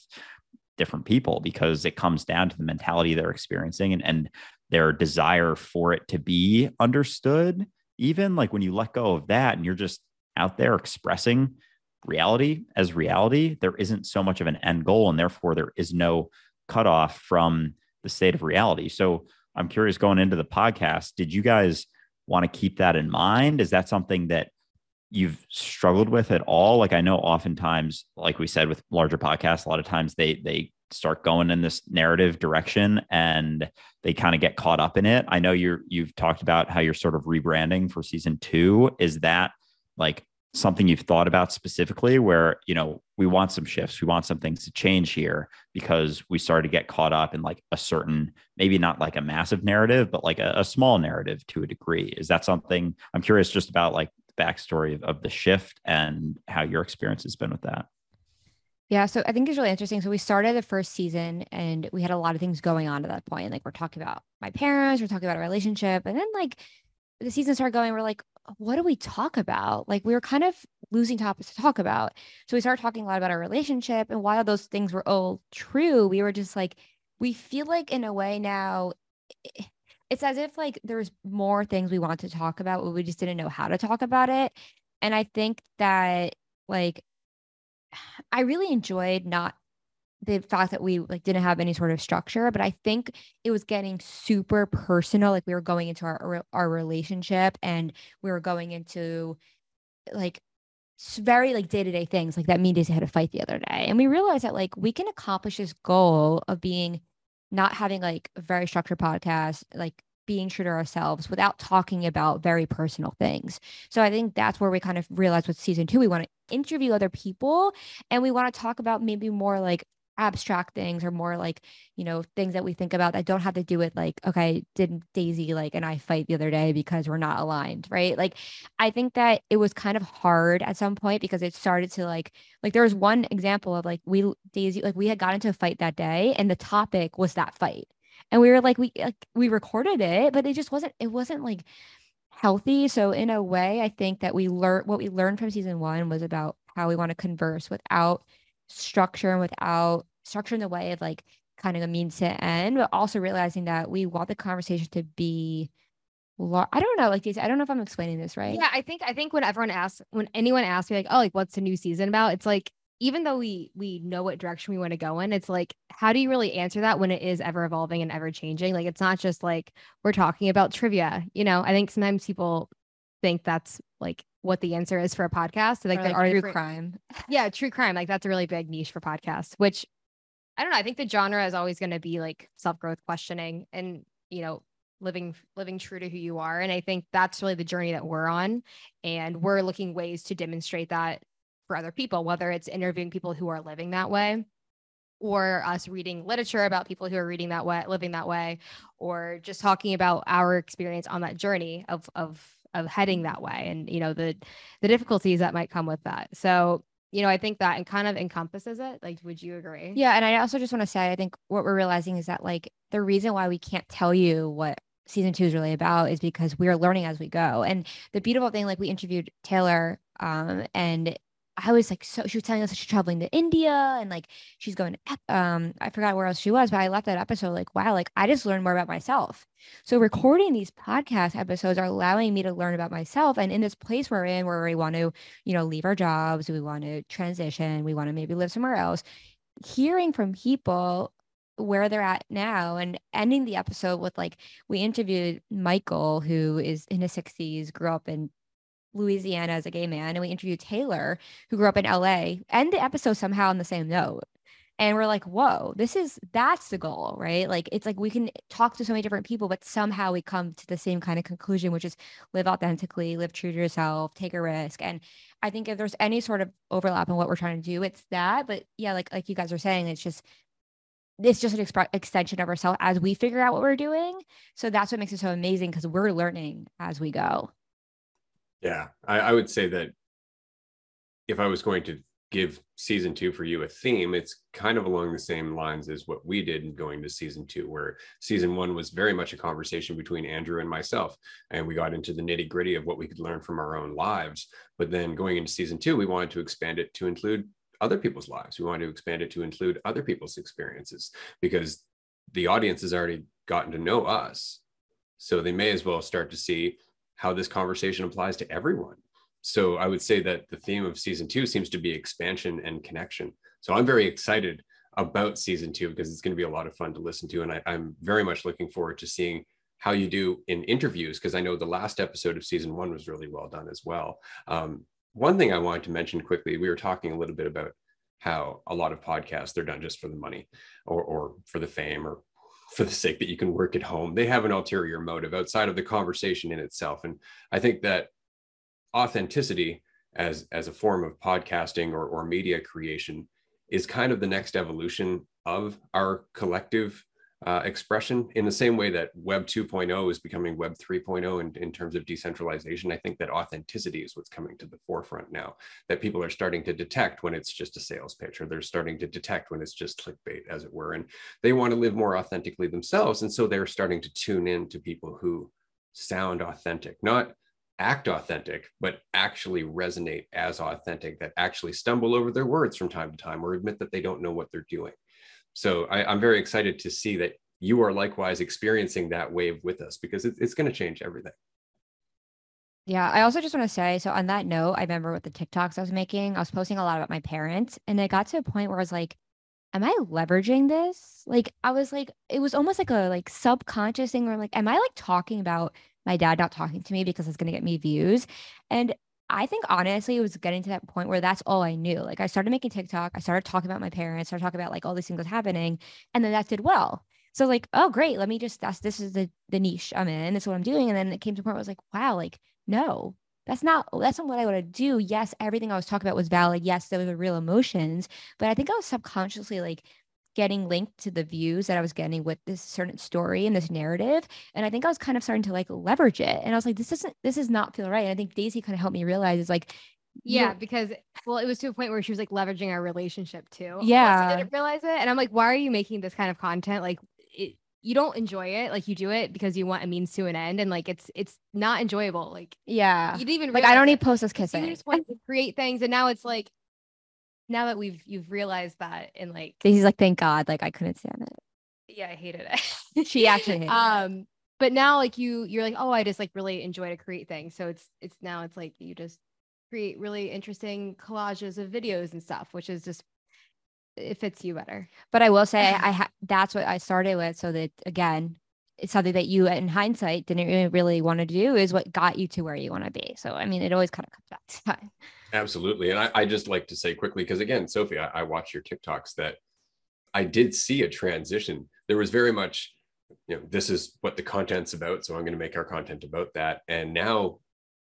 different people because it comes down to the mentality they're experiencing and, and their desire for it to be understood even like when you let go of that and you're just out there expressing reality as reality, there isn't so much of an end goal. And therefore, there is no cutoff from the state of reality. So I'm curious going into the podcast, did you guys want to keep that in mind? Is that something that you've struggled with at all? Like I know oftentimes, like we said with larger podcasts, a lot of times they they start going in this narrative direction and they kind of get caught up in it. I know you're you've talked about how you're sort of rebranding for season 2. Is that like something you've thought about specifically where, you know, we want some shifts, we want some things to change here because we started to get caught up in like a certain maybe not like a massive narrative, but like a, a small narrative to a degree. Is that something I'm curious just about like backstory of, of the shift and how your experience has been with that? Yeah, so I think it's really interesting. So we started the first season and we had a lot of things going on at that point. Like we're talking about my parents, we're talking about a relationship. And then like the season started going, we're like, what do we talk about? Like we were kind of losing topics to talk about. So we started talking a lot about our relationship. And while those things were all true, we were just like, we feel like in a way now it's as if like there's more things we want to talk about, but we just didn't know how to talk about it. And I think that like I really enjoyed not the fact that we like didn't have any sort of structure but i think it was getting super personal like we were going into our our relationship and we were going into like very like day-to-day things like that me and Daisy had a fight the other day and we realized that like we can accomplish this goal of being not having like a very structured podcast like being true to ourselves without talking about very personal things. So I think that's where we kind of realized with season two, we want to interview other people and we want to talk about maybe more like abstract things or more like you know things that we think about that don't have to do with like okay did daisy like and i fight the other day because we're not aligned right? Like i think that it was kind of hard at some point because it started to like like there was one example of like we daisy like we had got into a fight that day and the topic was that fight. And we were like we like we recorded it but it just wasn't it wasn't like healthy. So in a way i think that we learned what we learned from season one was about how we want to converse without structure and without structure in the way of like kind of a means to end but also realizing that we want the conversation to be I don't know, like these. I don't know if I'm explaining this right. Yeah, I think I think when everyone asks, when anyone asks me like, oh, like what's the new season about? It's like even though we we know what direction we want to go in it's like how do you really answer that when it is ever evolving and ever changing like it's not just like we're talking about trivia you know i think sometimes people think that's like what the answer is for a podcast so like, like true different... crime yeah true crime like that's a really big niche for podcasts which i don't know i think the genre is always going to be like self-growth questioning and you know living living true to who you are and i think that's really the journey that we're on and mm-hmm. we're looking ways to demonstrate that for other people, whether it's interviewing people who are living that way or us reading literature about people who are reading that way, living that way, or just talking about our experience on that journey of of of heading mm-hmm. that way and you know the the difficulties that might come with that. So you know, I think that and kind of encompasses it. Like, would you agree? Yeah. And I also just want to say, I think what we're realizing is that, like, the reason why we can't tell you what season two is really about is because we are learning as we go. And the beautiful thing, like, we interviewed Taylor um, and I was like, so she was telling us that she's traveling to India and like she's going to, um, I forgot where else she was, but I left that episode like, wow, like I just learned more about myself. So recording these podcast episodes are allowing me to learn about myself. And in this place we're in where we want to, you know, leave our jobs, we want to transition, we want to maybe live somewhere else, hearing from people where they're at now and ending the episode with like we interviewed Michael who is in his 60s grew up in Louisiana as a gay man, and we interviewed Taylor, who grew up in LA, and the episode somehow on the same note. And we're like, whoa, this is that's the goal, right? Like it's like we can talk to so many different people, but somehow we come to the same kind of conclusion, which is live authentically, live true to yourself, take a risk. And I think if there's any sort of overlap in what we're trying to do, it's that. But yeah, like like you guys are saying, it's just it's just an exp- extension of ourselves as we figure out what we're doing. So that's what makes it so amazing because we're learning as we go. Yeah, I, I would say that if I was going to give season two for you a theme, it's kind of along the same lines as what we did in going to season two, where season one was very much a conversation between Andrew and myself. And we got into the nitty gritty of what we could learn from our own lives. But then going into season two, we wanted to expand it to include other people's lives. We wanted to expand it to include other people's experiences because the audience has already gotten to know us. So they may as well start to see how this conversation applies to everyone so I would say that the theme of season two seems to be expansion and connection. So I'm very excited about season two because it's going to be a lot of fun to listen to. And I, am very much looking forward to seeing how you do in interviews because I know the last episode of season one was really well done as well. Um, one thing I wanted to mention quickly, we were talking a little bit about how a lot of podcasts they're done just for the money or, or for the fame or for the sake that you can work at home. They have an ulterior motive outside of the conversation in itself. And I think that authenticity as as a form of podcasting or, or media creation is kind of the next evolution of our collective uh, expression in the same way that web 2.0 is becoming web 3.0 in, in terms of decentralization i think that authenticity is what's coming to the forefront now that people are starting to detect when it's just a sales pitch or they're starting to detect when it's just clickbait as it were and they want to live more authentically themselves and so they're starting to tune in to people who sound authentic not act authentic, but actually resonate as authentic, that actually stumble over their words from time to time or admit that they don't know what they're doing. So I, am very excited to see that you are likewise experiencing that wave with us because it's, it's going to change everything. Yeah, I also just want to say so on that note, I remember with the TikToks I was making, I was posting a lot about my parents, and it got to a point where I was like, am I leveraging this? Like I was like, it was almost like a like subconscious thing where like, am I like talking about my dad not talking to me because it's going to get me views. And I think honestly, it was getting to that point where that's all I knew. Like I started making TikTok, I started talking about my parents, started talking about like all these things happening, and then that did well. So like, oh great, let me just that's this is the the niche I'm in. This is what I'm doing. And then it came to a point where I was like, wow, like no, that's not that's not what I want to do. Yes, everything I was talking about was valid. Yes, those were real emotions, but I think I was subconsciously like getting linked to the views that I was getting with this certain story and this narrative. And I think I was kind of starting to like leverage it. And I was like, this isn't, this is not feel right. And I think Daisy kind of helped me realize is like, yeah, because well, it was to a point where she was like leveraging our relationship too. Yeah. I didn't realize it. And I'm like, why are you making this kind of content? Like it, you don't enjoy it. Like you do it because you want a means to an end. And like it's it's not enjoyable. Like yeah. You didn't even like I don't need post us kissing. You just want to create things. And now it's like now that we've you've realized that and like he's like thank god like i couldn't stand it. Yeah i hated it. she actually um but now like you you're like oh i just like really enjoy to create things. So it's it's now it's like you just create really interesting collages of videos and stuff which is just it fits you better. But i will say i ha- that's what i started with so that again it's something that you in hindsight didn't really, really want to do is what got you to where you want to be. So i mean it always kind of comes back to that Absolutely. And I, I just like to say quickly, because again, Sophie, I, I watch your TikToks that I did see a transition. There was very much, you know, this is what the content's about. So I'm going to make our content about that. And now,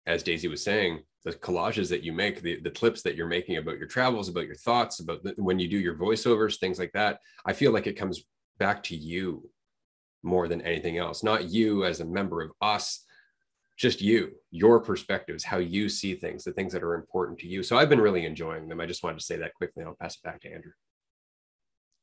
as Daisy was saying, the collages that you make, the, the clips that you're making about your travels, about your thoughts, about the, when you do your voiceovers, things like that, I feel like it comes back to you more than anything else, not you as a member of us just you, your perspectives, how you see things, the things that are important to you. So I've been really enjoying them. I just wanted to say that quickly. I'll pass it back to Andrew.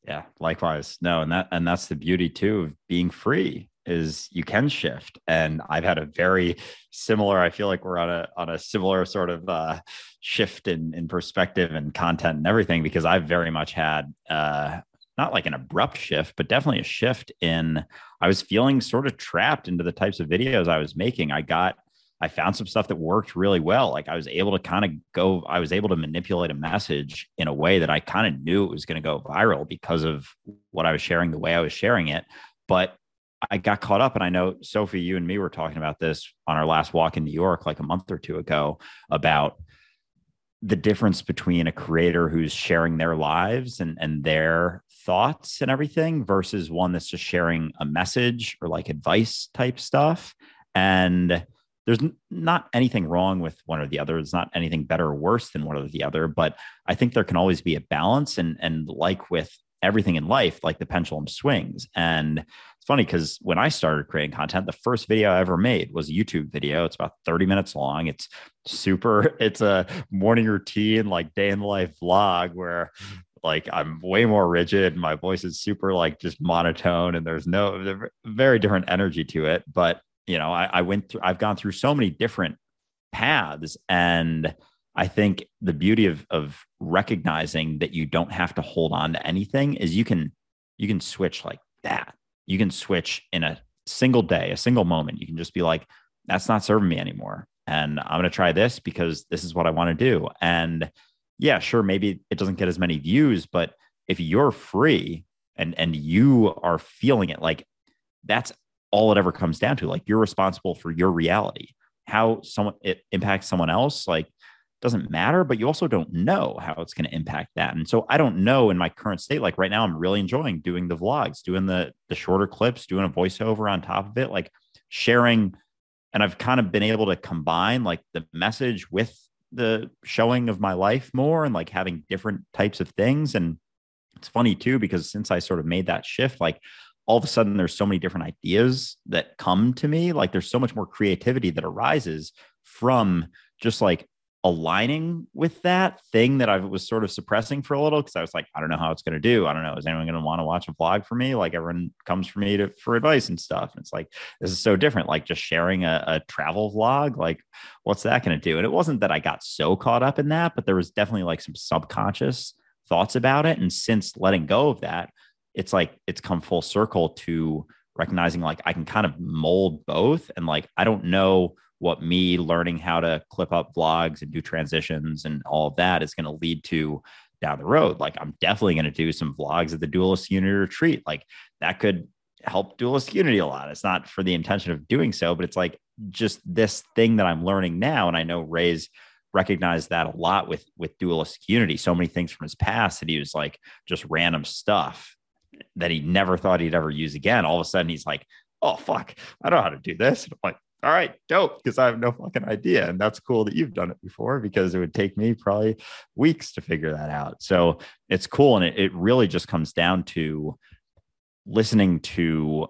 Yeah, likewise. No, and that and that's the beauty too of being free is you can shift. And I've had a very similar, I feel like we're on a on a similar sort of uh shift in in perspective and content and everything because I've very much had uh not like an abrupt shift, but definitely a shift in I was feeling sort of trapped into the types of videos I was making. I got I found some stuff that worked really well. Like I was able to kind of go, I was able to manipulate a message in a way that I kind of knew it was going to go viral because of what I was sharing, the way I was sharing it. But I got caught up. And I know, Sophie, you and me were talking about this on our last walk in New York like a month or two ago about the difference between a creator who's sharing their lives and, and their thoughts and everything versus one that's just sharing a message or like advice type stuff. And there's not anything wrong with one or the other. It's not anything better or worse than one or the other. But I think there can always be a balance. And, and like with everything in life, like the pendulum swings. And it's funny because when I started creating content, the first video I ever made was a YouTube video. It's about 30 minutes long. It's super, it's a morning routine, like day in the life vlog where like I'm way more rigid. My voice is super like just monotone and there's no very different energy to it. But you know, I, I went through, I've gone through so many different paths and I think the beauty of of recognizing that you don't have to hold on to anything is you can you can switch like that. You can switch in a single day, a single moment. You can just be like, that's not serving me anymore. And I'm going to try this because this is what I want to do. And yeah, sure, maybe it doesn't get as many views, but if you're free and and you are feeling it, like that's all it ever comes down to. Like you're responsible for your reality. How someone it impacts someone else, like doesn't matter, but you also don't know how it's going to impact that. And so I don't know in my current state. Like right now, I'm really enjoying doing the vlogs, doing the the shorter clips, doing a voiceover on top of it, like sharing. And I've kind of been able to combine like the message with the showing of my life more and like having different types of things. And it's funny too, because since I sort of made that shift, like all of a sudden there's so many different ideas that come to me. Like there's so much more creativity that arises from just like aligning with that thing that I was sort of suppressing for a little because I was like, I don't know how it's going to do. I don't know. Is anyone going to want to watch a vlog for me? Like everyone comes for me to for advice and stuff. And it's like this is so different. Like just sharing a, a travel vlog. Like what's that going to do? And it wasn't that I got so caught up in that, but there was definitely like some subconscious thoughts about it. And since letting go of that, it's like it's come full circle to recognizing like I can kind of mold both. And like I don't know what me learning how to clip up vlogs and do transitions and all of that is going to lead to down the road. Like I'm definitely going to do some vlogs at the Dualistic Unity retreat. Like that could help Dualistic Unity a lot. It's not for the intention of doing so, but it's like just this thing that I'm learning now. And I know Ray's recognized that a lot with with Dualistic Unity. So many things from his past that he was like just random stuff that he never thought he'd ever use again. All of a sudden he's like, oh fuck, I don't know how to do this. I'm like, all right, dope, because I have no fucking idea. And that's cool that you've done it before because it would take me probably weeks to figure that out. So it's cool. And it, it really just comes down to listening to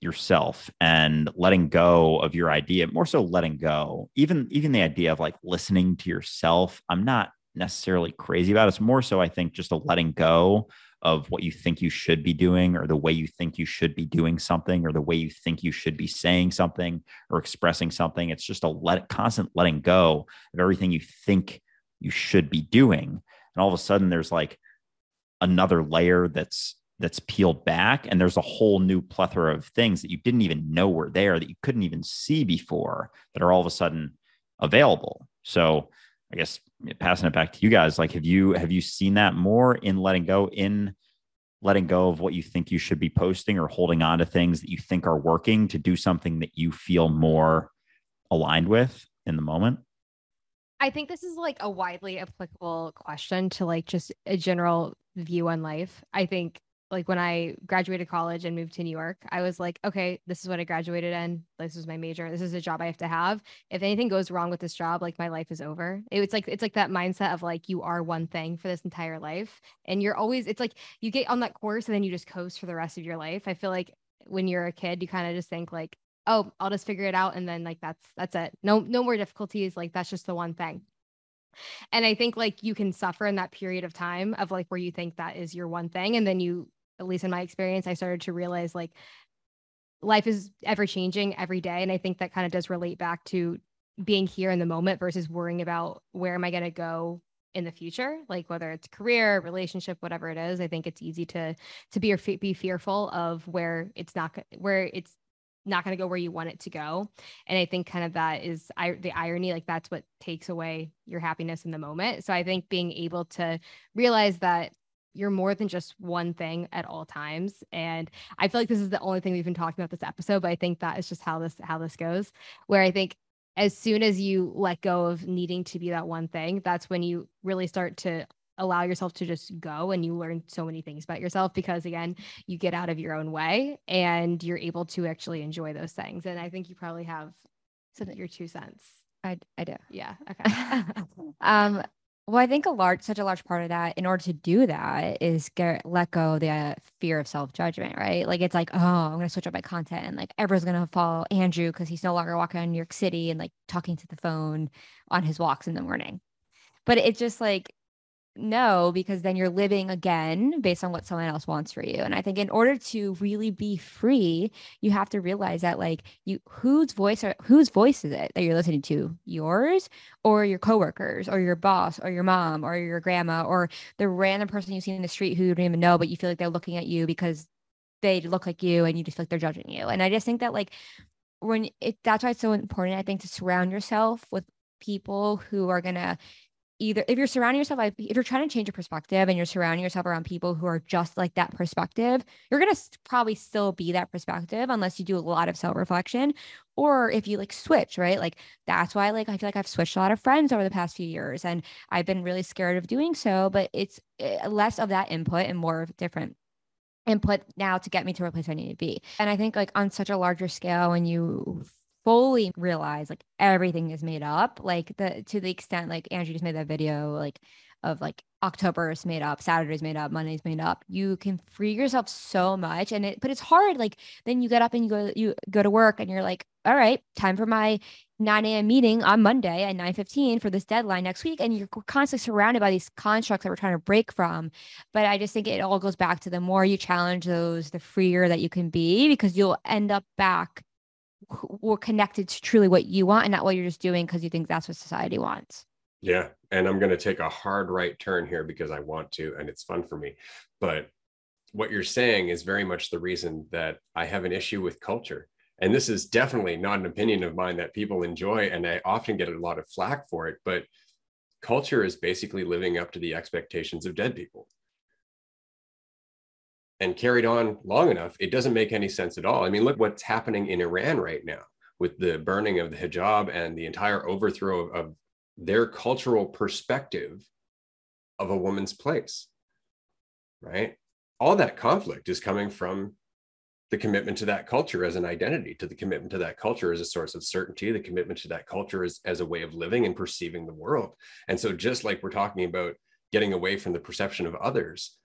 yourself and letting go of your idea, more so letting go, even, even the idea of like listening to yourself. I'm not necessarily crazy about it. It's more so, I think, just a letting go of what you think you should be doing or the way you think you should be doing something or the way you think you should be saying something or expressing something. It's just a let constant letting go of everything you think you should be doing. And all of a sudden there's like another layer that's that's peeled back and there's a whole new plethora of things that you didn't even know were there that you couldn't even see before that are all of a sudden available. So I guess passing it back to you guys, like have you have you seen that more in letting go in letting go of what you think you should be posting or holding on to things that you think are working to do something that you feel more aligned with in the moment? I think this is like a widely applicable question to like just a general view on life. I think like when I graduated college and moved to New York, I was like, okay, this is what I graduated in. This is my major. This is a job I have to have. If anything goes wrong with this job, like my life is over. It's like it's like that mindset of like you are one thing for this entire life, and you're always. It's like you get on that course and then you just coast for the rest of your life. I feel like when you're a kid, you kind of just think like, oh, I'll just figure it out, and then like that's that's it. No no more difficulties. Like that's just the one thing. And I think like you can suffer in that period of time of like where you think that is your one thing. And then you at least in my experience, I started to realize like life is ever changing every day. And I think that kind of does relate back to being here in the moment versus worrying about where am I going to go in the future like whether it's career relationship whatever it is i think it's easy to to be or be fearful of where it's not where it's not going to go where you want it to go and i think kind of that is I, the irony like that's what takes away your happiness in the moment so i think being able to realize that you're more than just one thing at all times and i feel like this is the only thing we've been talking about this episode but i think that is just how this how this goes where i think as soon as you let go of needing to be that one thing that's when you really start to allow yourself to just go and you learn so many things about yourself because again you get out of your own way and you're able to actually enjoy those things and i think you probably have said that your two cents? I, I do. Yeah okay. Um Well, I think a large, such a large part of that, in order to do that, is get let go the uh, fear of self judgment, right? Like it's like, oh, I'm gonna switch up my content, and like everyone's gonna follow Andrew because he's no longer walking around New York City and like talking to the phone on his walks in the morning. But it's just like no, because then you're living again based on what someone else wants for you. And I think in order to really be free, you have to realize that like you whose voice are whose voice is it that you're listening to? Yours or your coworkers or your boss or your mom or your grandma or the random person you see in the street who you don't even know, but you feel like they're looking at you because they look like you and you just feel like they're judging you. And I just think that like when it that's why it's so important, I think, to surround yourself with people who are gonna either if you're surrounding yourself if you're trying to change your perspective and you're surrounding yourself around people who are just like that perspective you're going to probably still be that perspective unless you do a lot of self-reflection or if you like switch right like that's why like i feel like i've switched a lot of friends over the past few years and i've been really scared of doing so but it's eh, less of that input and more of different input now to get me to where place I need to be. And I think like on such a larger scale, when you fully realize like everything is made up like the to the extent like andrew just made that video like of like October is made up, Saturday's made up, Monday's made up. You can free yourself so much, and it, but it's hard. Like then you get up and you go, you go to work, and you're like, all right, time for my 9 a.m. meeting on Monday at 9:15 for this deadline next week, and you're constantly surrounded by these constructs that we're trying to break from. But I just think it all goes back to the more you challenge those, the freer that you can be, because you'll end up back were connected to truly what you want and not what you're just doing because you think that's what society wants. Yeah. And I'm going to take a hard right turn here because I want to, and it's fun for me. But what you're saying is very much the reason that I have an issue with culture. And this is definitely not an opinion of mine that people enjoy. And I often get a lot of flack for it. But culture is basically living up to the expectations of dead people and carried on long enough, it doesn't make any sense at all. I mean, look what's happening in Iran right now with the burning of the hijab and the entire overthrow of, of their cultural perspective of a woman's place, right? All that conflict is coming from the commitment to that culture as an identity, to the commitment to that culture as a source of certainty, the commitment to that culture as, as a way of living and perceiving the world. And so, just like we're talking about getting away from the perception of others,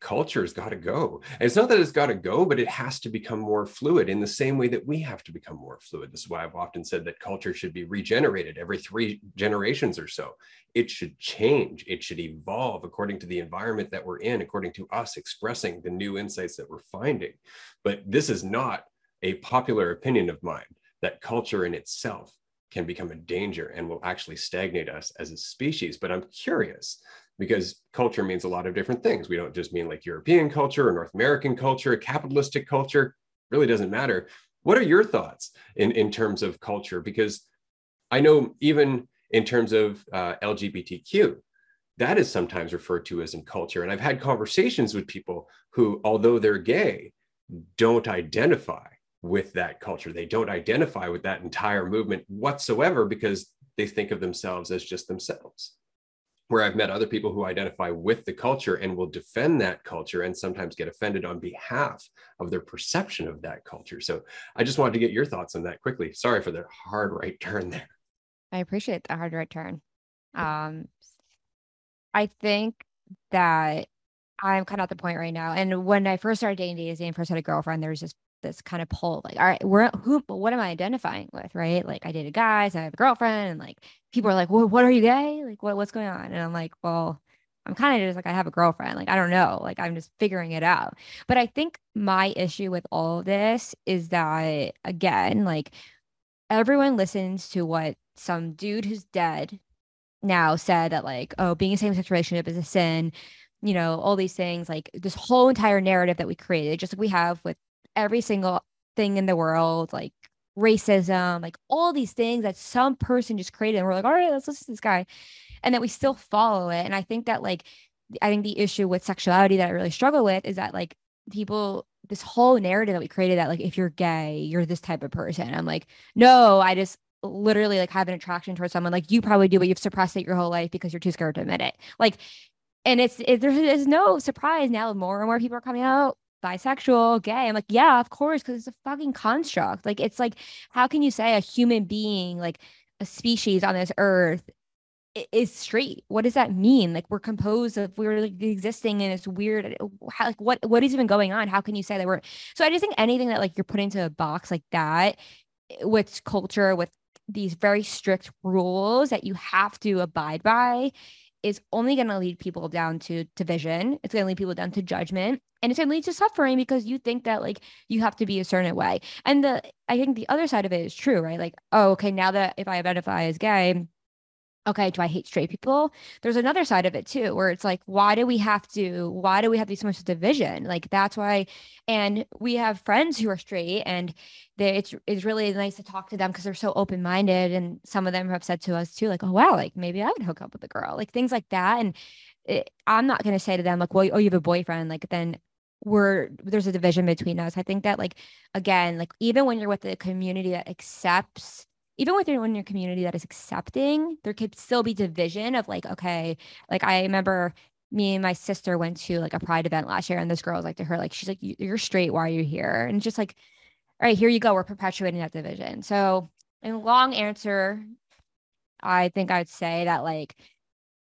culture's got to go. And it's not that it's got to go, but it has to become more fluid in the same way that we have to become more fluid. This is why I've often said that culture should be regenerated every three generations or so. It should change, it should evolve according to the environment that we're in, according to us expressing the new insights that we're finding. But this is not a popular opinion of mine that culture in itself can become a danger and will actually stagnate us as a species. But I'm curious because culture means a lot of different things. We don't just mean like European culture or North American culture, capitalistic culture, really doesn't matter. What are your thoughts in, in terms of culture? Because I know even in terms of uh, LGBTQ, that is sometimes referred to as in culture. And I've had conversations with people who, although they're gay, don't identify with that culture. They don't identify with that entire movement whatsoever because they think of themselves as just themselves where I've met other people who identify with the culture and will defend that culture and sometimes get offended on behalf of their perception of that culture. So I just wanted to get your thoughts on that quickly. Sorry for the hard right turn there. I appreciate the hard right turn. Um, I think that I'm kind of at the point right now. And when I first started dating Daisy and first had a girlfriend, there was just this kind of pull like all right we're who what am i identifying with? Right? Like i dated guys i have a girlfriend and like people are like well what are you gay? Like what, what's going on? And i'm like well i'm kind of just like i have a girlfriend like i don't know like i'm just figuring it out. But i think my issue with all of this is that again like everyone listens to what some dude who's dead now said that like oh being a same-sex relationship is a sin you know all these things like this whole entire narrative that we created just like we have with every single thing in the world, like racism, like all these things that some person just created. And we're like, all right, let's listen to this guy. And that we still follow it. And I think that like I think the issue with sexuality that I really struggle with is that like people this whole narrative that we created that like if you're gay, you're this type of person. I'm like, no, I just literally like have an attraction towards someone like you probably do, but you've suppressed it your whole life because you're too scared to admit it. Like, and it's it, there's no surprise now. More and more people are coming out bisexual, gay. I'm like, yeah, of course, because it's a fucking construct. Like, it's like, how can you say a human being, like a species on this earth, is straight what does that mean like we're composed of we're like existing in this weird how, like what what is even going on how can you say that we're so i just think anything that like you're put into a box like that eh, with culture with these very strict rules that you have to abide by is only going to lead people down to division. It's going to lead people down to judgment and it's going to lead to suffering because you think that like you have to be a certain way. And the I think the other side of it is true, right? Like, oh, okay, now that if I identify as gay, okay, do I hate straight people? There's another side of it too, where it's like, why do we have to, why do we have these so much division? Like that's why, and we have friends who are straight and they, it's, it's really nice to talk to them because they're so open-minded. And some of them have said to us too, like, oh, wow, like maybe I would hook up with a girl, like things like that. And it, I'm not going to say to them like, well, oh, you have a boyfriend. Like then we're, there's a division between us. I think that like, again, like even when you're with a community that accepts even within your community that is accepting, there could still be division of like, okay, like I remember me and my sister went to like a pride event last year and this girl was like to her, like, she's like, you're straight. Why are you here? And just like, all right, here you go. We're perpetuating that division. So in long answer, I think I'd say that like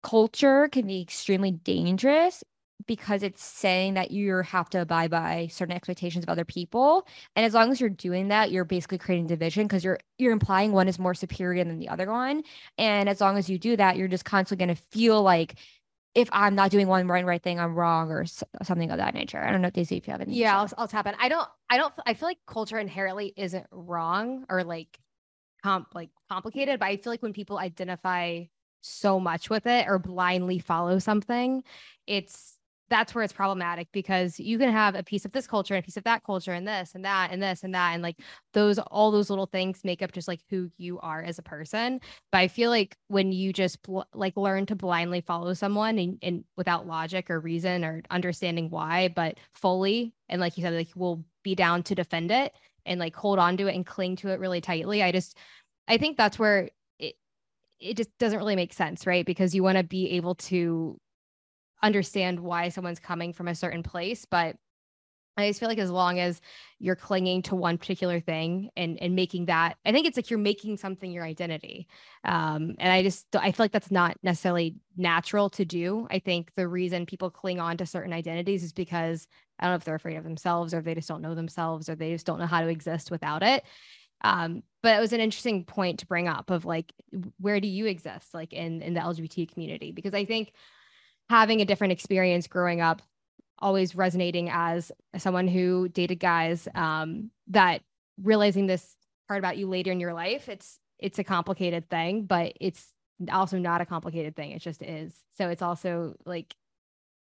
culture can be extremely dangerous because it's saying that you have to abide by certain expectations of other people and as long as you're doing that you're basically creating division because you're you're implying one is more superior than the other one and as long as you do that you're just constantly going to feel like if I'm not doing one right right thing, I'm wrong or something of that nature. I don't know, Daisy, if you have any. Yeah, I'll, I'll tap in. I don't, I don't, I feel like culture inherently isn't wrong or like comp, like complicated, but I feel like when people identify so much with it or blindly follow something, it's that's where it's problematic because you can have a piece of this culture and a piece of that culture and this and that and this and that. And like those all those little things make up just like who you are as a person. But i feel like when you just bl- like learn to blindly follow someone and, and without logic or reason or understanding why but fully and like you said like will be down to defend it and like hold on to it and cling to it really tightly i just i think that's where it it just doesn't really make sense right? Because you want to be able to understand why someone's coming from a certain place but I just feel like as long as you're clinging to one particular thing and and making that, I think it's like you're making something your identity. Um, and I just I feel like that's not necessarily natural to do. I think the reason people cling on to certain identities is because I don't know if they're afraid of themselves or they just don't know themselves or they just don't know how to exist without it. Um, but it was an interesting point to bring up of like where do you exist like in in the LGBT community? Because I think having a different experience growing up always resonating as someone who dated guys um, that realizing this part about you later in your life it's it's a complicated thing but it's also not a complicated thing. It just is. So it's also like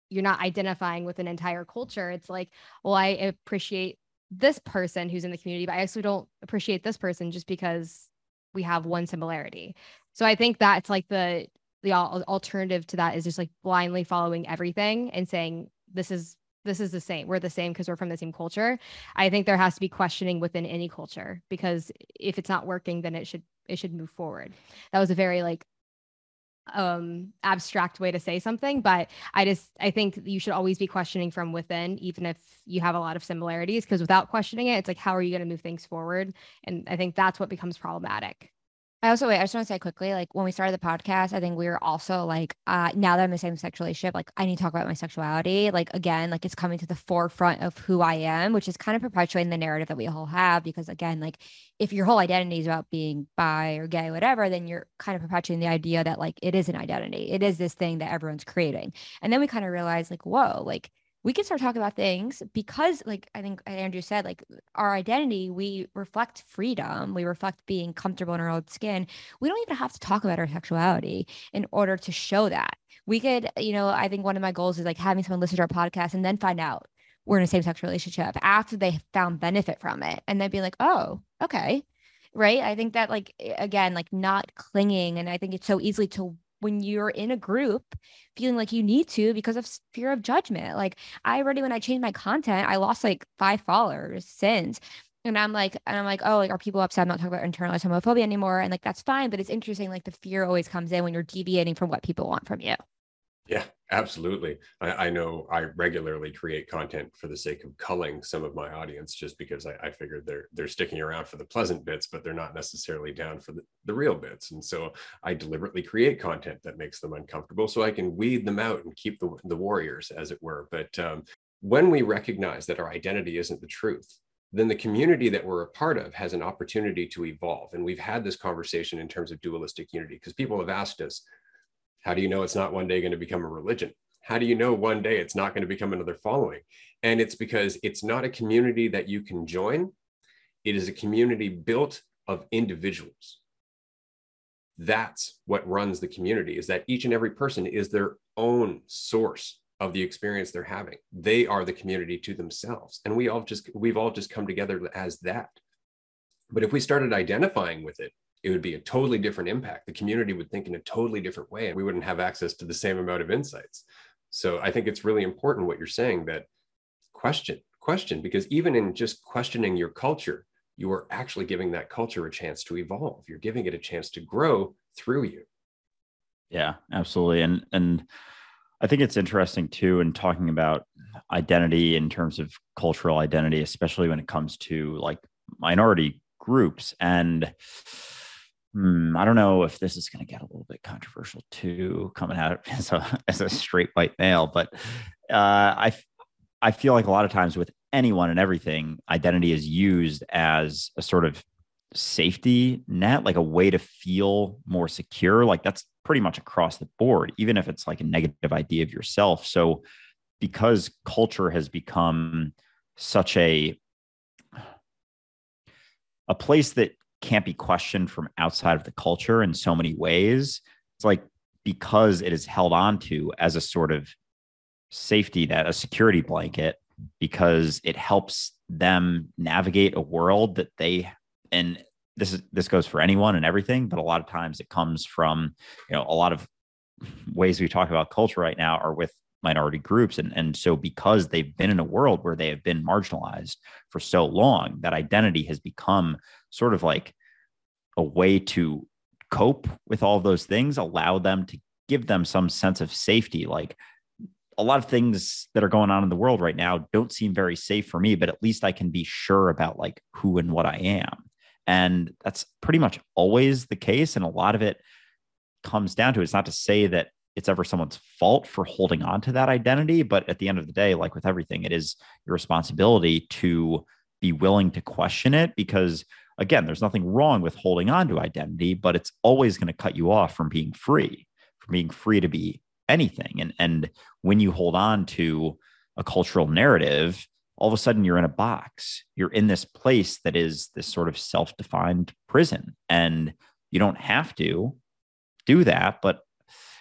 you're not identifying with an entire culture. It's like well i appreciate this person who's in the community but i also don't appreciate this person just because we have one similarity. So i think that's like the the alternative to that is just like blindly following everything and saying this is this is the same. We're the same because we're from the same culture. I think there has to be questioning within any culture because if it's not working then it should it should move forward. That was a very like um abstract way to say something but i just i think you should always be questioning from within even if you have a lot of similarities because without questioning it it's like how are you going to move things forward? And i think that's what becomes problematic I also wait. I just want to say quickly, like when we started the podcast, I think we were also like, uh, now that I'm in a same sexual relationship, like I need to talk about my sexuality. Like again, like it's coming to the forefront of who I am, which is kind of perpetuating the narrative that we all have. Because again, like if your whole identity is about being bi or gay, whatever, then you're kind of perpetuating the idea that like it is an identity. It is this thing that everyone's creating. And then we kind of realize, like, whoa, like we can start talking about things because like i think andrew said like our identity we reflect freedom we reflect being comfortable in our own skin. We don't even have to talk about our sexuality in order to show that. We could you know i think one of my goals is like having someone listen to our podcast and then find out we're in a same-sex relationship after they found benefit from it and then be like oh okay. Right? I think that like again like not clinging and i think it's so easily to when you're in a group feeling like you need to because of fear of judgment. Like I already when I changed my content, I lost like five followers since. And I'm like, and I'm like, oh, like, are people upset? I'm not talking about internalized homophobia anymore. And like, that's fine. But it's interesting. Like, the fear always comes in when you're deviating from what people want from you. Yeah. Absolutely. I, I, know I regularly create content for the sake of culling some of my audience just because I, I figured they're they're sticking around for the pleasant bits, but they're not necessarily down for the, the real bits. And so I deliberately create content that makes them uncomfortable so I can weed them out and keep the, the warriors, as it were. But um, when we recognize that our identity isn't the truth, then the community that we're a part of has an opportunity to evolve. And we've had this conversation in terms of dualistic unity because people have asked us, how do you know it's not one day going to become a religion? How do you know one day it's not going to become another following? And it's because it's not a community that you can join. It is a community built of individuals. That's what runs the community is that each and every person is their own source of the experience they're having. They are the community to themselves. And we all just we've all just come together as that. But if we started identifying with it it would be a totally different impact. The community would think in a totally different way, and we wouldn't have access to the same amount of insights. So I think it's really important what you're saying that question, question, because even in just questioning your culture, you are actually giving that culture a chance to evolve. You're giving it a chance to grow through you. Yeah, absolutely. And and I think it's interesting too in talking about identity in terms of cultural identity, especially when it comes to like minority groups. And Hmm, I don't know if this is going to get a little bit controversial too, coming out as a, as a straight white male, but uh, I I feel like a lot of times with anyone and everything, identity is used as a sort of safety net, like a way to feel more secure. Like that's pretty much across the board, even if it's like a negative idea of yourself. So, because culture has become such a a place that can't be questioned from outside of the culture in so many ways. It's like because it is held on to as a sort of safety net, a security blanket, because it helps them navigate a world that they and this is this goes for anyone and everything, but a lot of times it comes from, you know, a lot of ways we talk about culture right now are with minority groups and and so because they've been in a world where they have been marginalized for so long that identity has become sort of like a way to cope with all those things allow them to give them some sense of safety. Like a lot of things that are going on in the world right now don't seem very safe for me but at least i can be sure about like who and what i am. And that's pretty much always the case. And a lot of it comes down to it's not to say that it's ever someone's fault for holding on to that identity. But at the end of the day, like with everything, it is your responsibility to be willing to question it because, again, there's nothing wrong with holding on to identity, but it's always going to cut you off from being free, from being free to be anything. And, and when you hold on to a cultural narrative, all of a sudden you're in a box. You're in this place that is this sort of self defined prison. And you don't have to do that, but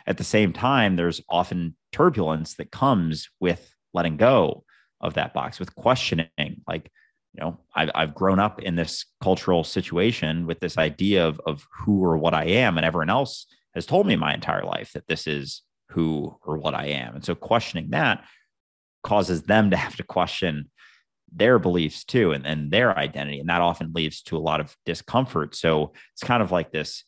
at the same time, there's often turbulence that comes with letting go of that box, with questioning. Like, you know, I've, I've grown up in this cultural situation with this idea of, of who or what I am, and everyone else has told me my entire life that this is who or what I am. And so questioning that causes them to have to question their beliefs too and, and their identity. And that often leads to a lot of discomfort. So it's kind of like this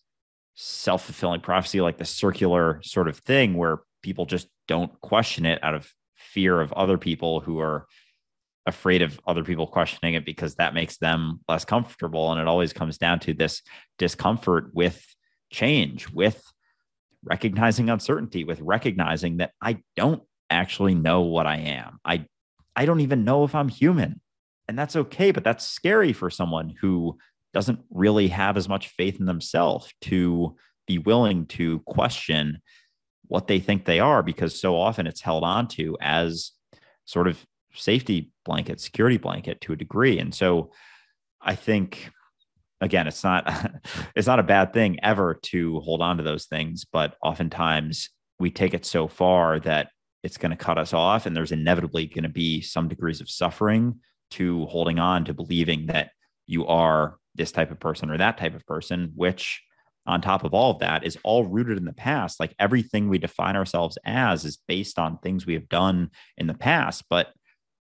self fulfilling prophecy, like the circular sort of thing where people just don't question it out of fear of other people who are afraid of other people questioning it because that makes them less comfortable. And it always comes down to this discomfort with change, with recognizing uncertainty, with recognizing that I don't actually know what I am. I I don't even know if I'm human. And that's okay, but that's scary for someone who doesn't really have as much faith in themselves to be willing to question what they think they are because so often it's held on to as sort of safety blanket security blanket to a degree and so i think again it's not it's not a bad thing ever to hold on to those things but oftentimes we take it so far that it's going to cut us off and there's inevitably going to be some degrees of suffering to holding on to believing that you are this type of person or that type of person, which on top of all of that is all rooted in the past. Like everything we define ourselves as is based on things we have done in the past, but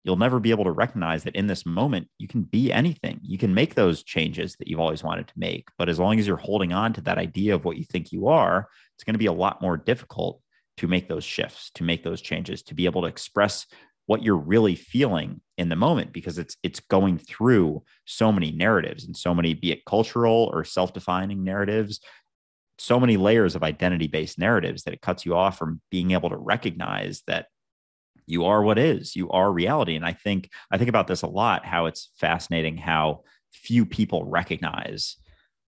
you'll never be able to recognize that in this moment you can be anything. You can make those changes that you've always wanted to make, but as long as you're holding on to that idea of what you think you are, it's going to be a lot more difficult to make those shifts, to make those changes, to be able to express what you're really feeling in the moment because it's it's going through so many narratives and so many be it cultural or self-defining narratives so many layers of identity based narratives that it cuts you off from being able to recognize that you are what is you are reality. And i think i think about this a lot how it's fascinating how few people recognize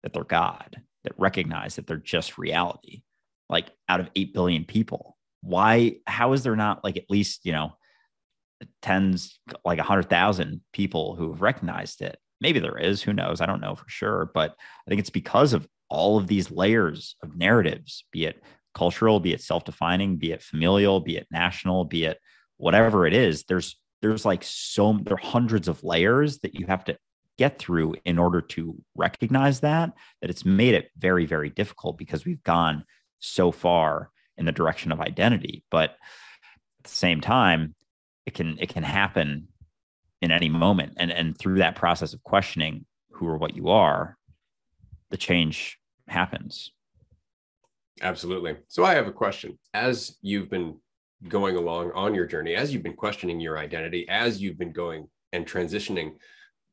that they're god that recognize that they're just reality. Like out of 8 billion people why how is there not like at least you know tens like a hundred thousand people who have recognized it? Maybe there is who knows? I don't know for sure. But i think it's because of all of these layers of narratives be it cultural be it self-defining be it familial be it national be it whatever it is there's there's like so there are hundreds of layers that you have to get through in order to recognize that that it's made it very very difficult because we've gone so far in the direction of identity. But at the same time it can it can happen in any moment. And and through that process of questioning who or what you are the change happens. Absolutely. So i have a question. As you've been going along on your journey as you've been questioning your identity as you've been going and transitioning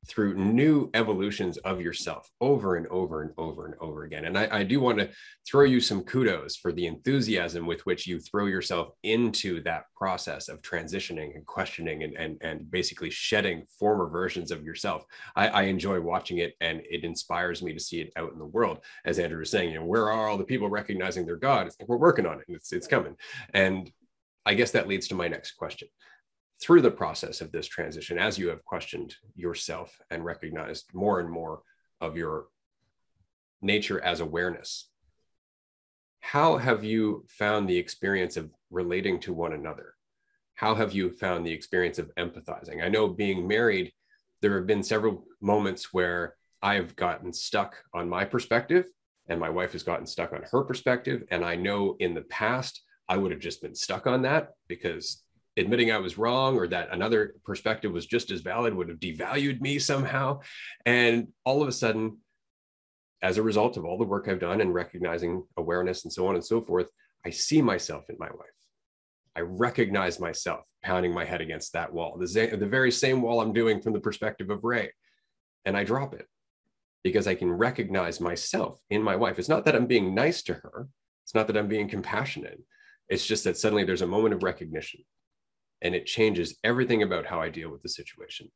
through new evolutions of yourself over and over and over and over again. And I, I, do want to throw you some kudos for the enthusiasm with which you throw yourself into that process of transitioning and questioning and, and, and basically shedding former versions of yourself. I, I enjoy watching it and it inspires me to see it out in the world. As Andrew was saying, you know, where are all the people recognizing their God? It's like, we're working on it. It's, it's coming. And I guess that leads to my next question through the process of this transition, as you have questioned yourself and recognized more and more of your nature as awareness, how have you found the experience of relating to one another? How have you found the experience of empathizing? I know being married, there have been several moments where I've gotten stuck on my perspective and my wife has gotten stuck on her perspective. And I know in the past, I would have just been stuck on that because admitting I was wrong or that another perspective was just as valid would have devalued me somehow. And all of a sudden, as a result of all the work I've done and recognizing awareness and so on and so forth, I see myself in my wife. I recognize myself pounding my head against that wall, the, the very same wall I'm doing from the perspective of Ray. And I drop it because I can recognize myself in my wife. It's not that I'm being nice to her, it's not that I'm being compassionate. It's just that suddenly there's a moment of recognition and it changes everything about how I deal with the situation.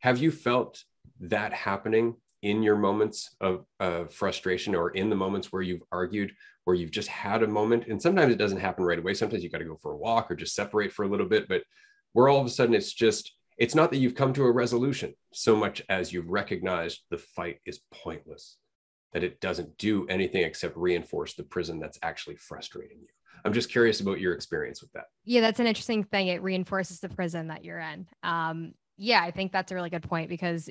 Have you felt that happening in your moments of frustration or in the moments where you've argued, where you've just had a moment? And sometimes it doesn't happen right away. Sometimes you got to go for a walk or just separate for a little bit, but where all of a sudden it's just, it's not that you've come to a resolution so much as you've recognized the fight is pointless, that it doesn't do anything except reinforce the prison that's actually frustrating you. I'm just curious about your experience with that. Yeah, that's an interesting thing. It reinforces the prison that you're in. Um, yeah, I think that's a really good point because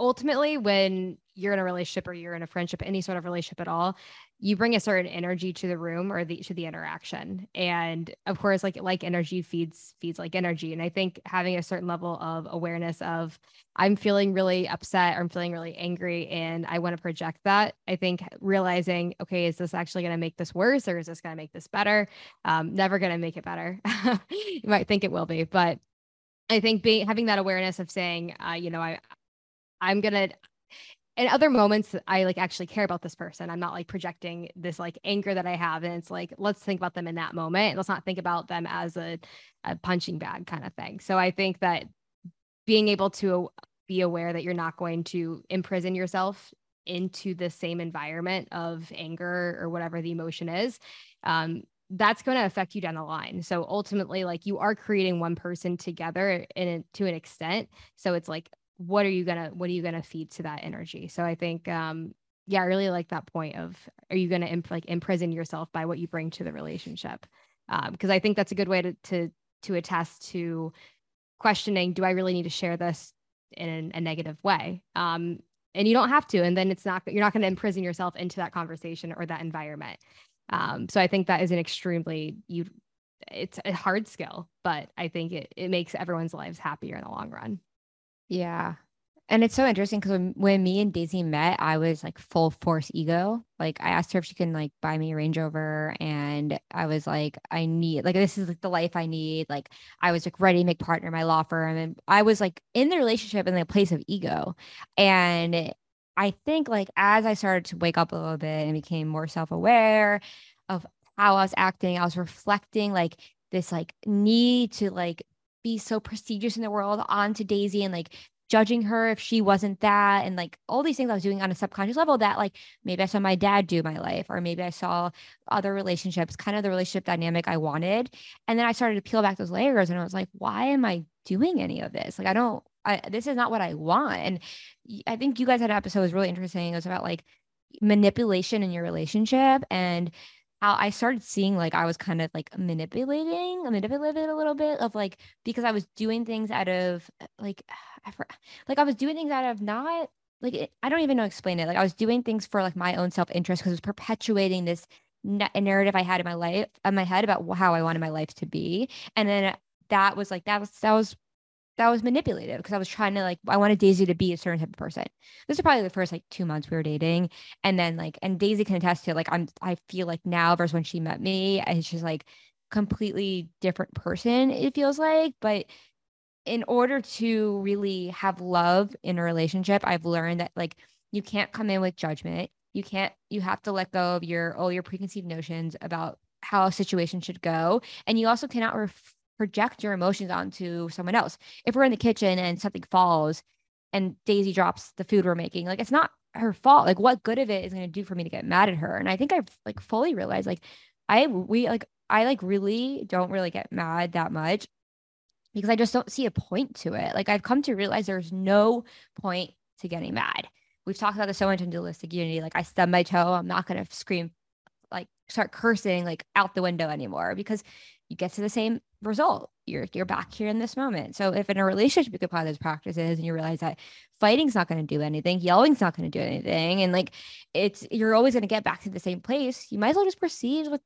ultimately, when you're in a relationship or you're in a friendship, any sort of relationship at all, you bring a certain energy to the room or the to the interaction. And of course like like energy feeds feeds like energy. And i think having a certain level of awareness of i'm feeling really upset or i'm feeling really angry and i want to project that i think realizing okay is this actually going to make this worse or is this going to make this better? Um, never going to make it better. You might think it will be but i think being having that awareness of saying uh, you know i i'm to in other moments i like actually care about this person i'm not like projecting this like anger that i have and it's like let's think about them in that moment let's not think about them as a, a punching bag kind of thing so i think that being able to be aware that you're not going to imprison yourself into the same environment of anger or whatever the emotion is um, that's going to affect you down the line. So ultimately, like you are creating one person together in a, to an extent. So it's like what are you gonna what are you gonna feed to that energy? So i think um yeah i really like that point of are you gonna imp- like imprison yourself by what you bring to the relationship? Because um, i think that's a good way to to to attest to questioning do i really need to share this in a negative way? Um and you don't have to and then it's not you're not going to imprison yourself into that conversation or that environment. Um so i think that is an extremely you it's a hard skill but i think it, it makes everyone's lives happier in the long run yeah. And it's so interesting because when, when me and Daisy met, I was like full force ego. Like I asked her if she can like buy me a Range Rover, and I was like, I need like this is like the life I need. Like I was like ready to make partner my law firm, and I was like in the relationship in the place of ego. And I think like as I started to wake up a little bit and became more self aware of how I was acting, I was reflecting like this like need to like be so prestigious in the world onto Daisy and like judging her if she wasn't that and like all these things I was doing on a subconscious level that like maybe I saw my dad do my life or maybe I saw other relationships kind of the relationship dynamic I wanted. And then I started to peel back those layers and I was like why am I doing any of this? Like I don't I this is not what I want. And I think you guys had an episode was really interesting. It was about like manipulation in your relationship and I started seeing like I was kind of like manipulating, manipulated a little bit of like because I was doing things out of uh, like I like I was doing things out of not like it, I don't even know explain it. Like I was doing things for like my own self interest because it was perpetuating this narrative I had in my life in my head about how I wanted my life to be, and then that was like that was that was that was manipulative because I was trying to like I wanted Daisy to be a certain type of person. This is probably the first like two months we were dating, and then like and Daisy can attest to like I'm I feel like now versus when she met me, it's just like completely different person. It feels like, but in order to really have love in a relationship, I've learned that like you can't come in with judgment. You can't. You have to let go of your all your preconceived notions about how a situation should go, and you also cannot ref- project your emotions onto someone else. If we're in the kitchen and something falls and Daisy drops the food we're making, like it's not her fault. Like what good of it is going to do for me to get mad at her? And I think I've like fully realized like I we like I like really don't really get mad that much because I just don't see a point to it. Like I've come to realize there's no point to getting mad. We've talked about this so much in dualistic unity. Like I stub my toe, I'm not gonna scream like start cursing like out the window anymore because you get to the same result. You're you're back here in this moment. So if in a relationship you could apply those practices and you realize that fighting's not going to do anything, yelling's not going to do anything, and like it's you're always going to get back to the same place, you might as well just proceed with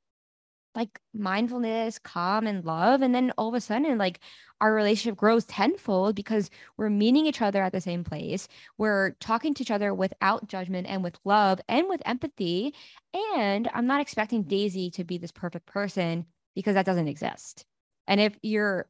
like mindfulness, calm, and love. And then all of a sudden, like our relationship grows tenfold because we're meeting each other at the same place. We're talking to each other without judgment and with love and with empathy. And I'm not expecting Daisy to be this perfect person because that doesn't exist. And if you're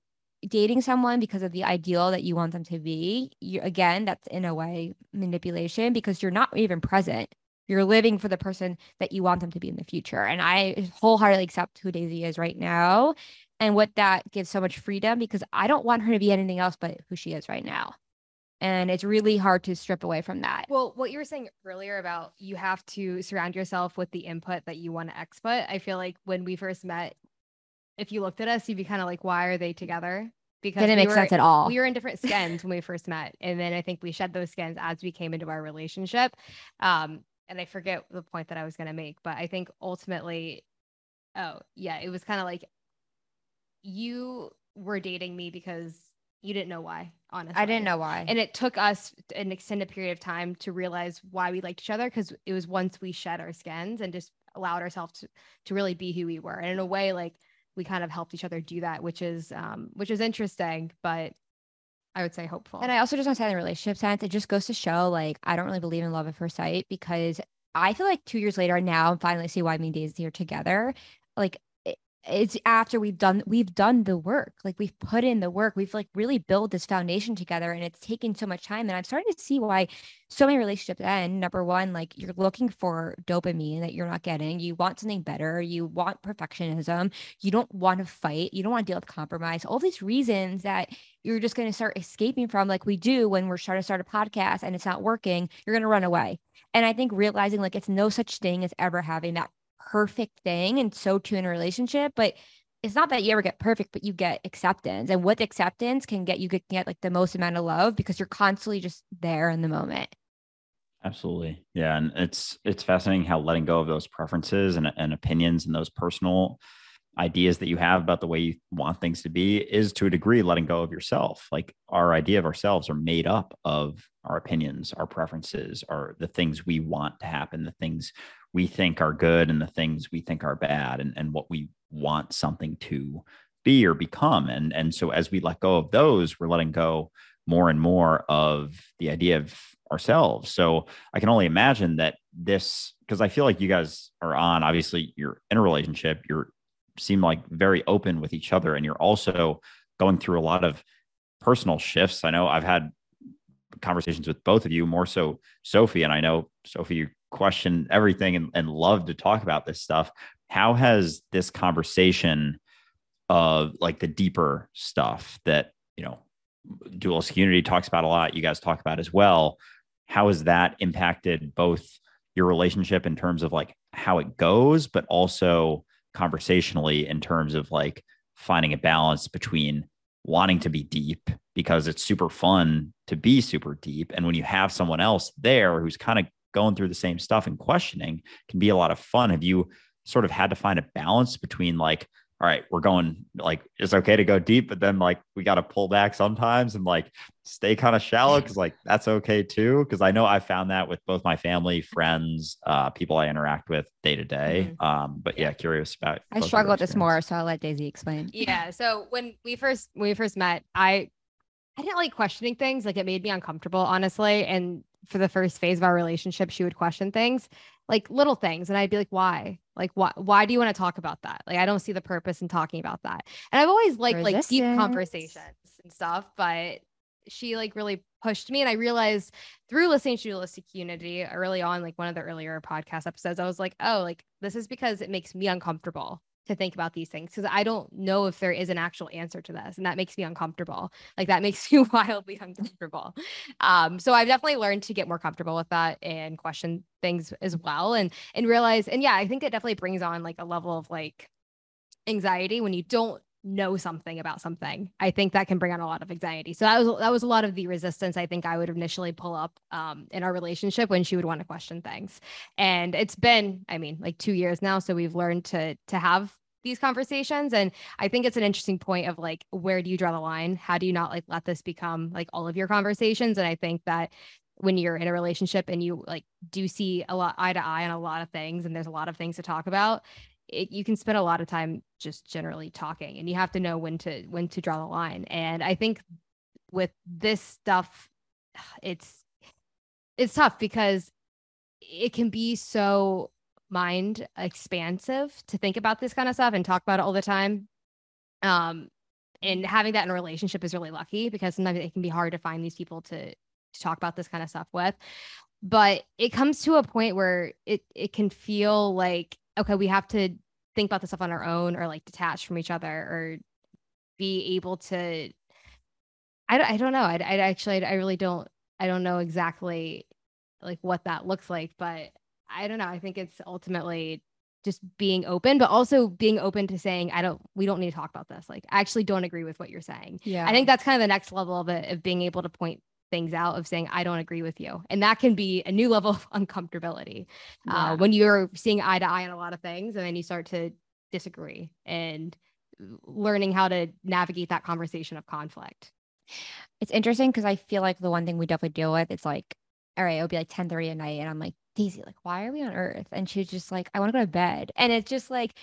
dating someone because of the ideal that you want them to be, you again, that's in a way manipulation because you're not even present. You're living for the person that you want them to be in the future. And I wholeheartedly accept who Daisy is right now and what that gives so much freedom because I don't want her to be anything else but who she is right now. And it's really hard to strip away from that. Well, what you were saying earlier about you have to surround yourself with the input that you want to exput. I feel like when we first met, if you looked at us, you'd be kind of like, why are they together? Because it didn't make were, sense at all. We were in different skins when we first met. And then I think we shed those skins as we came into our relationship. Um, and I forget the point that I was going to make, but I think ultimately, oh, yeah, it was kind of like you were dating me because you didn't know why, honestly. I didn't know why. And it took us an extended period of time to realize why we liked each other because it was once we shed our skins and just allowed ourselves to, to really be who we were. And in a way, like we kind of helped each other do that, which is um, which is interesting, but I would say hopeful. And I also just want to say in the relationship sense, it just goes to show like I don't really believe in love at first sight because I feel like two years later now I'm finally see why me and Daisy are together. Like it's after we've done we've done the work like we've put in the work we've like really built this foundation together and it's taken so much time and i'm starting to see why so many relationships end. Number one like you're looking for dopamine that you're not getting you want something better you want perfectionism you don't want to fight you don't want to deal with compromise all these reasons that you're just going to start escaping from like we do when we're trying to start a podcast and it's not working you're going to run away. And i think realizing like it's no such thing as ever having that perfect thing and so too in a relationship, but it's not that you ever get perfect, but you get acceptance. And with acceptance can get you can get like the most amount of love because you're constantly just there in the moment. Absolutely. Yeah. And it's it's fascinating how letting go of those preferences and, and opinions and those personal ideas that you have about the way you want things to be is to a degree letting go of yourself. Like our idea of ourselves are made up of our opinions, our preferences, are the things we want to happen, the things we think are good and the things we think are bad and, and what we want something to be or become. And, and so as we let go of those, we're letting go more and more of the idea of ourselves. So I can only imagine that this, because I feel like you guys are on, obviously, you're in a relationship, you're seem like very open with each other, and you're also going through a lot of personal shifts. I know I've had conversations with both of you, more so Sophie, and I know Sophie, question everything and, and love to talk about this stuff. How has this conversation of like the deeper stuff that, you know, Dualistic Unity talks about a lot, you guys talk about as well. How has that impacted both your relationship in terms of like how it goes, but also conversationally in terms of like finding a balance between wanting to be deep because it's super fun to be super deep. And when you have someone else there who's kind of going through the same stuff and questioning can be a lot of fun. Have you sort of had to find a balance between like, all right, we're going like it's okay to go deep, but then like we got to pull back sometimes and like stay kind of shallow because like that's okay too. Cause I know I found that with both my family, friends, uh, people I interact with day to day. Mm-hmm. Um, but yeah, curious about. I struggle with this more, so I'll let Daisy explain. Yeah. So when we first when we first met, I I didn't like questioning things. Like it made me uncomfortable, honestly. And for the first phase of our relationship, she would question things like little things. And I'd be like, why? Like, why, why do you want to talk about that? Like, I don't see the purpose in talking about that. And I've always liked Resistance. like deep conversations and stuff, but she like really pushed me. And I realized through listening to Dualistic Unity early on, like one of the earlier podcast episodes, I was like, oh, like this is because it makes me uncomfortable to think about these things because I don't know if there is an actual answer to this. And that makes me uncomfortable. Like that makes me wildly uncomfortable. Um, so I've definitely learned to get more comfortable with that and question things as well and and realize, and yeah, I think it definitely brings on like a level of like anxiety when you don't know something about something. I think that can bring on a lot of anxiety. So that was that was a lot of the resistance I think I would initially pull up um, in our relationship when she would want to question things. And it's been, I mean, like two years now, so we've learned to to have these conversations and i think it's an interesting point of like where do you draw the line how do you not like let this become like all of your conversations and i think that when you're in a relationship and you like do see a lot eye to eye on a lot of things and there's a lot of things to talk about it, you can spend a lot of time just generally talking and you have to know when to when to draw the line. And i think with this stuff it's it's tough because it can be so mind expansive to think about this kind of stuff and talk about it all the time. Um and having that in a relationship is really lucky because sometimes it can be hard to find these people to to talk about this kind of stuff with. But it comes to a point where it it can feel like okay, we have to think about the stuff on our own or like detach from each other or be able to I, I don't know. I, I actually, I really don't, I don't know exactly like what that looks like, but I don't know. I think it's ultimately just being open, but also being open to saying, I don't, we don't need to talk about this. Like, I actually don't agree with what you're saying. Yeah. I think that's kind of the next level of it, of being able to point things out of saying, I don't agree with you. And that can be a new level of uncomfortability uh, yeah. uh, when you're seeing eye to eye on a lot of things and then you start to disagree and learning how to navigate that conversation of conflict. It's interesting because I feel like the one thing we definitely deal with it's like, all right, it'll be like 10 30 at night. And I'm like, Daisy, like, why are we on earth? And she's just like, I want to go to bed. And it's just like,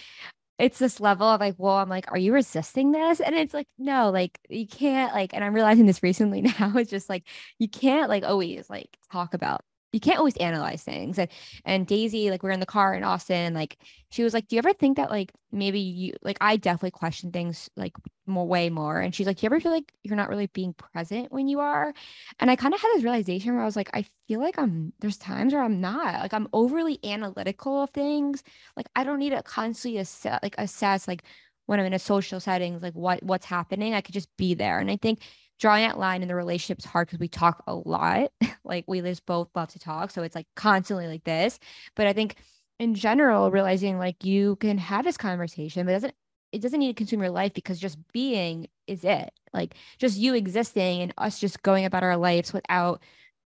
it's this level of like, well, I'm like, are you resisting this? And it's like, no, like you can't like, and I'm realizing this recently now. It's just like you can't like always like talk about you can't always analyze things. And and Daisy, like we are in the car in Austin, like she was like, Do you ever think that like maybe you like I definitely question things like more way more. And she's like, Do you ever feel like you're not really being present when you are? And I kind of had this realization where I was like, I feel like I'm there's times where I'm not. Like I'm overly analytical of things. Like I don't need to constantly assess like assess like when I'm in a social settings, like what what's happening. I could just be there. And I think drawing that line in the relationship is hard because we talk a lot. like we just both love to talk. So it's like constantly like this. But I think in general, realizing like you can have this conversation, but it doesn't it doesn't need to consume your life because just being is it. Like just you existing and us just going about our lives without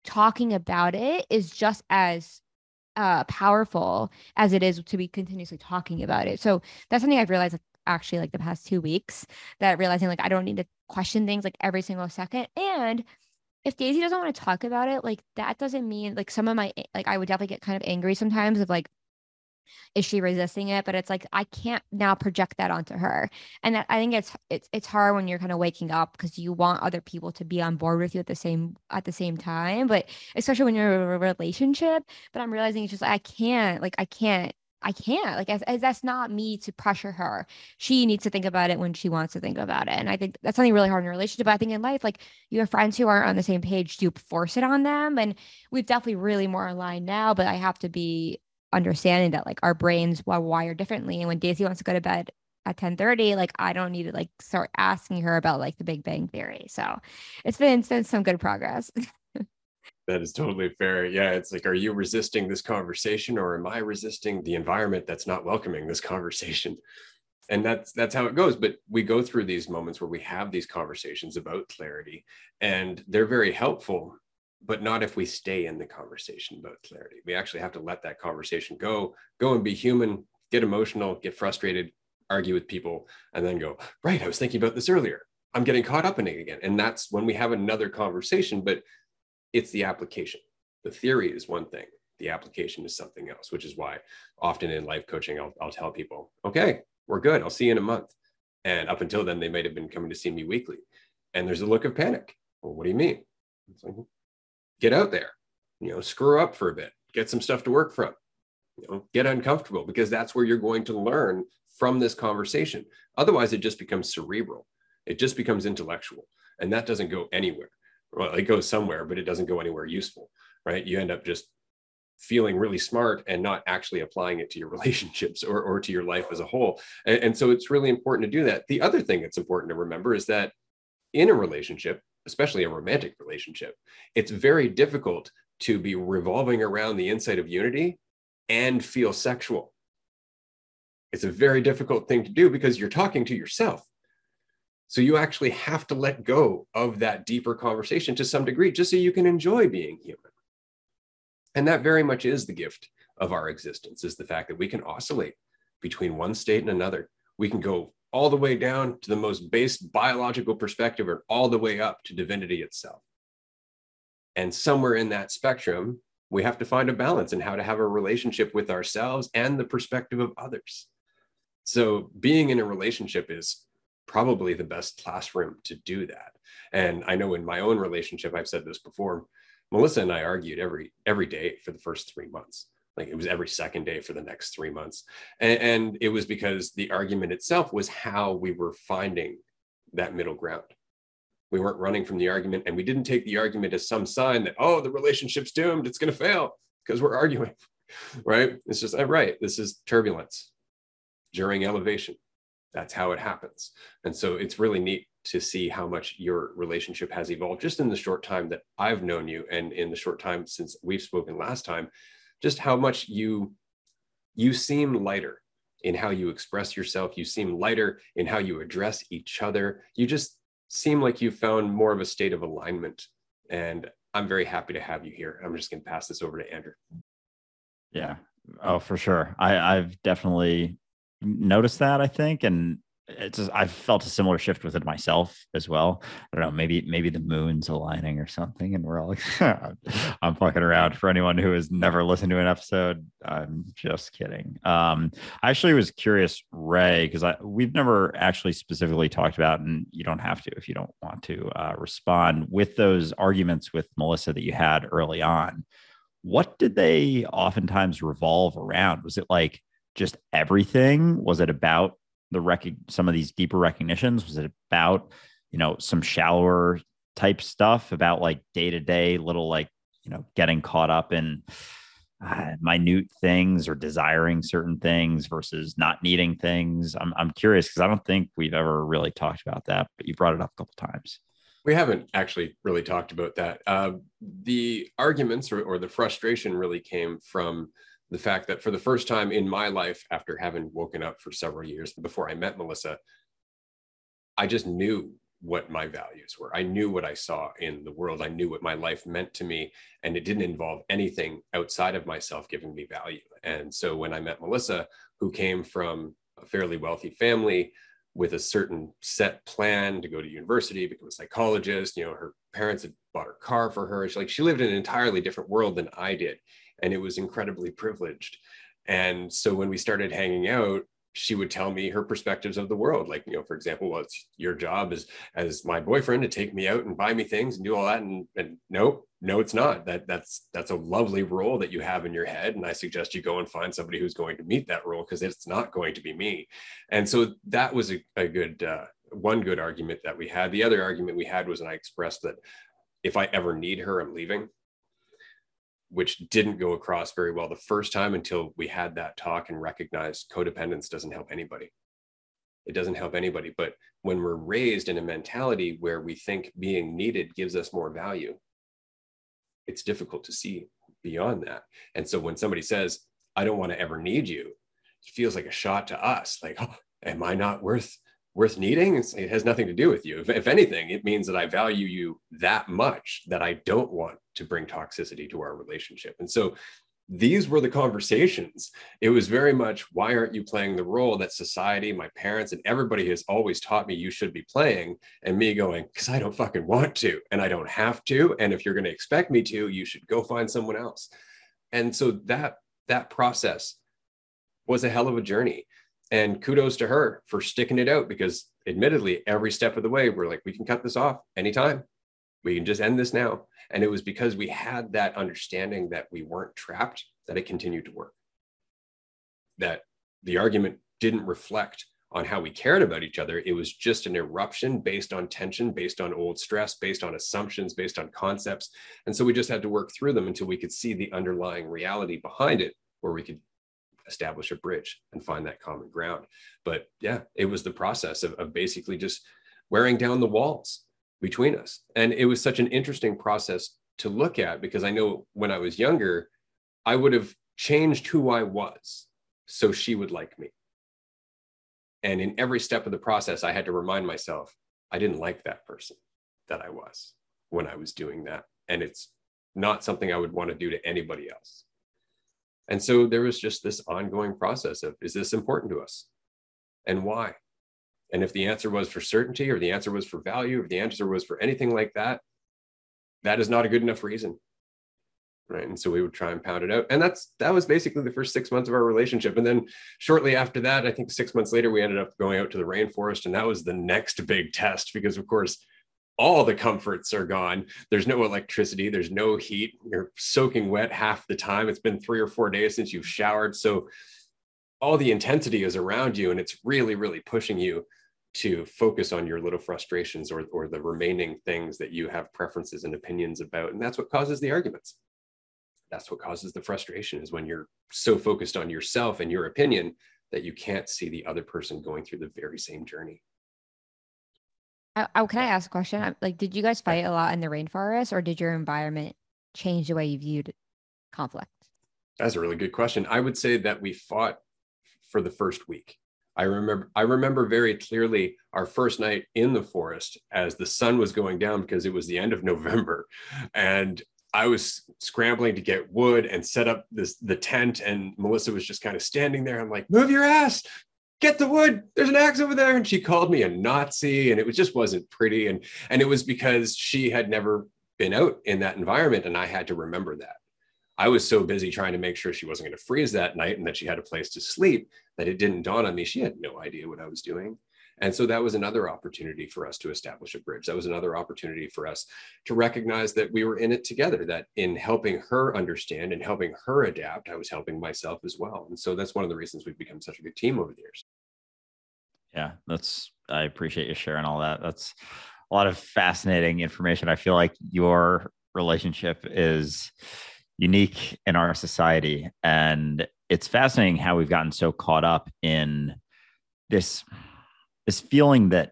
talking about it is just as uh powerful as it is to be continuously talking about it. So that's something I've realized actually like the past two weeks that realizing like I don't need to question things like every single second. And if Daisy doesn't want to talk about it, like that doesn't mean like some of my eh, like I would definitely get kind of angry sometimes of like is she resisting it but it's like i can't now project that onto her and that, i think it's it's it's hard when you're kind of waking up because you want other people to be on board with you at the same at the same time but especially when you're in a relationship but i'm realizing it's just i can't like i can't I can't like as, as, that's not me to pressure her. She needs to think about it when she wants to think about it. And I think that's something really hard in a relationship. But I think in life, like you have friends who aren't on the same page, do force it on them. And we've definitely really more aligned now, but I have to be understanding that like our brains are wired differently. And when Daisy wants to go to bed at 10 30, like I don't need to like start asking her about like the Big Bang Theory. So it's been it's been some good progress. that is totally fair. Yeah, it's like, are you resisting this conversation, or am I resisting the environment that's not welcoming this conversation? And that's that's how it goes. But we go through these moments where we have these conversations about clarity, and they're very helpful. But not if we stay in the conversation about clarity. We actually have to let that conversation go, go and be human, get emotional, get frustrated, argue with people, and then go, right, I was thinking about this earlier. I'm getting caught up in it again. And that's when we have another conversation. But it's the application. The theory is one thing, the application is something else, which is why often in life coaching, I'll, I'll tell people, okay, we're good. I'll see you in a month. And up until then, they might have been coming to see me weekly. And there's a look of panic. Well, what do you mean? It's like, get out there, you know, screw up for a bit, get some stuff to work from, you know, get uncomfortable because that's where you're going to learn from this conversation. Otherwise, it just becomes cerebral, it just becomes intellectual, and that doesn't go anywhere well, it goes somewhere, but it doesn't go anywhere useful, right? You end up just feeling really smart and not actually applying it to your relationships or, or to your life as a whole. And, and so it's really important to do that. The other thing that's important to remember is that in a relationship, especially a romantic relationship, it's very difficult to be revolving around the insight of unity and feel sexual. It's a very difficult thing to do because you're talking to yourself. So you actually have to let go of that deeper conversation to some degree, just so you can enjoy being human. And that very much is the gift of our existence, is the fact that we can oscillate between one state and another. We can go all the way down to the most base biological perspective or all the way up to divinity itself. And somewhere in that spectrum, we have to find a balance in how to have a relationship with ourselves and the perspective of others. So being in a relationship is probably the best classroom to do that. And I know in my own relationship, I've said this before, Melissa and I argued every every day for the first three months. Like it was every second day for the next three months. And, and it was because the argument itself was how we were finding that middle ground. We weren't running from the argument and we didn't take the argument as some sign that, oh, the relationship's doomed, it's going to fail because we're arguing, right? It's just, right, this is turbulence during elevation that's how it happens. And so it's really neat to see how much your relationship has evolved just in the short time that I've known you and in the short time since we've spoken last time, just how much you you seem lighter in how you express yourself, you seem lighter in how you address each other. You just seem like you found more of a state of alignment and I'm very happy to have you here. I'm just going to pass this over to Andrew. Yeah. Oh, for sure. I, I've definitely noticed that I think, and it's just, I've felt a similar shift with it myself as well. I don't know, maybe maybe the moon's aligning or something, and we're all like, I'm fucking around. For anyone who has never listened to an episode, I'm just kidding. Um, I actually was curious, Ray, because I we've never actually specifically talked about, and you don't have to if you don't want to uh, respond with those arguments with Melissa that you had early on. What did they oftentimes revolve around? Was it like just everything? Was it about the rec- some of these deeper recognitions? Was it about, you know, some shallower type stuff about like day to day little like, you know, getting caught up in uh, minute things or desiring certain things versus not needing things? I'm, I'm curious because I don't think we've ever really talked about that, but you brought it up a couple times. We haven't actually really talked about that. Uh, the arguments or, or the frustration really came from the fact that for the first time in my life, after having woken up for several years before I met Melissa, I just knew what my values were. I knew what I saw in the world. I knew what my life meant to me. And it didn't involve anything outside of myself giving me value. And so when I met Melissa, who came from a fairly wealthy family with a certain set plan to go to university, become a psychologist, you know, her parents had bought her car for her. She like she lived in an entirely different world than I did and it was incredibly privileged. And so when we started hanging out, she would tell me her perspectives of the world. Like, you know, for example, well, it's your job as as my boyfriend to take me out and buy me things and do all that. And, and no, no, it's not. That that's that's a lovely role that you have in your head. And I suggest you go and find somebody who's going to meet that role because it's not going to be me. And so that was a, a good uh, one good argument that we had. The other argument we had was, and I expressed that if I ever need her, I'm leaving which didn't go across very well the first time until we had that talk and recognized codependence doesn't help anybody. It doesn't help anybody. But when we're raised in a mentality where we think being needed gives us more value, it's difficult to see beyond that. And so when somebody says, I don't want to ever need you, it feels like a shot to us like, oh, am I not worth worth needing. It has nothing to do with you. If, if, anything, it means that I value you that much that I don't want to bring toxicity to our relationship. And so these were the conversations. It was very much, why aren't you playing the role that society, my parents, and everybody has always taught me you should be playing? And me going, because I don't fucking want to, and I don't have to. And if you're going to expect me to, you should go find someone else. And so that that process was a hell of a journey and kudos to her for sticking it out because admittedly every step of the way we're like we can cut this off anytime. We can just end this now. And it was because we had that understanding that we weren't trapped that it continued to work. That the argument didn't reflect on how we cared about each other. It was just an eruption based on tension based on old stress based on assumptions based on concepts. And so we just had to work through them until we could see the underlying reality behind it where we could establish a bridge and find that common ground. But yeah, it was the process of, of basically just wearing down the walls between us. And it was such an interesting process to look at because I know when I was younger, I would have changed who I was so she would like me. And in every step of the process, I had to remind myself I didn't like that person that I was when I was doing that. And it's not something I would want to do to anybody else. And so there was just this ongoing process of is this important to us? And why? And if the answer was for certainty or the answer was for value, or the answer was for anything like that, that is not a good enough reason. Right. And so we would try and pound it out. And that's that was basically the first six months of our relationship. And then shortly after that, I think six months later, we ended up going out to the rainforest. And that was the next big test because, of course, all the comforts are gone. There's no electricity, there's no heat. You're soaking wet half the time. It's been three or four days since you've showered. So all the intensity is around you and it's really, really pushing you to focus on your little frustrations or, or the remaining things that you have preferences and opinions about. And that's what causes the arguments. That's what causes the frustration is when you're so focused on yourself and your opinion that you can't see the other person going through the very same journey. I, I, can I ask a question? Like, did you guys fight a lot in the rainforest, or did your environment change the way you viewed conflict? That's a really good question. I would say that we fought for the first week. I remember I remember very clearly our first night in the forest as the sun was going down because it was the end of November and I was scrambling to get wood and set up this the tent and Melissa was just kind of standing there I'm like move your ass get the wood there's an axe over there and she called me a nazi and it was just wasn't pretty and and it was because she had never been out in that environment and i had to remember that i was so busy trying to make sure she wasn't going to freeze that night and that she had a place to sleep that it didn't dawn on me she had no idea what i was doing and so that was another opportunity for us to establish a bridge. That was another opportunity for us to recognize that we were in it together, that in helping her understand and helping her adapt, I was helping myself as well. And so that's one of the reasons we've become such a good team over the years. Yeah, that's, I appreciate you sharing all that. That's a lot of fascinating information. I feel like your relationship is unique in our society. And it's fascinating how we've gotten so caught up in this this feeling that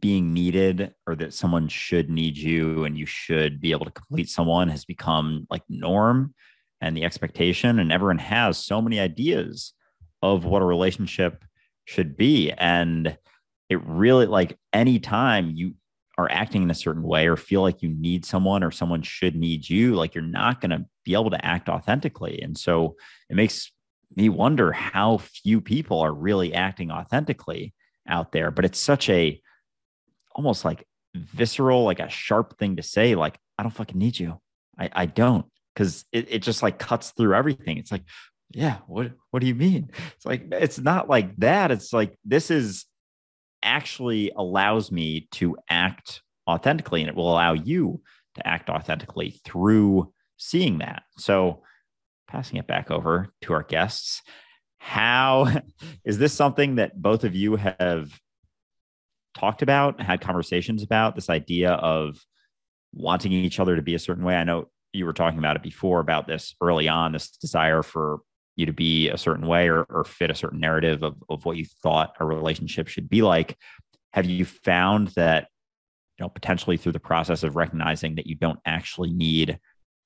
being needed or that someone should need you and you should be able to complete someone has become like norm and the expectation and everyone has so many ideas of what a relationship should be and it really like anytime you are acting in a certain way or feel like you need someone or someone should need you like you're not going to be able to act authentically and so it makes me wonder how few people are really acting authentically out there, but it's such a almost like visceral, like a sharp thing to say, like, I don't fucking need you. I, I don't. Cause it, it just like cuts through everything. It's like, yeah, what what do you mean? It's like it's not like that. It's like this is actually allows me to act authentically and it will allow you to act authentically through seeing that. So passing it back over to our guests, how is this something that both of you have talked about, had conversations about this idea of wanting each other to be a certain way? I know you were talking about it before about this early on, this desire for you to be a certain way or, or fit a certain narrative of, of what you thought a relationship should be like. Have you found that, you know, potentially through the process of recognizing that you don't actually need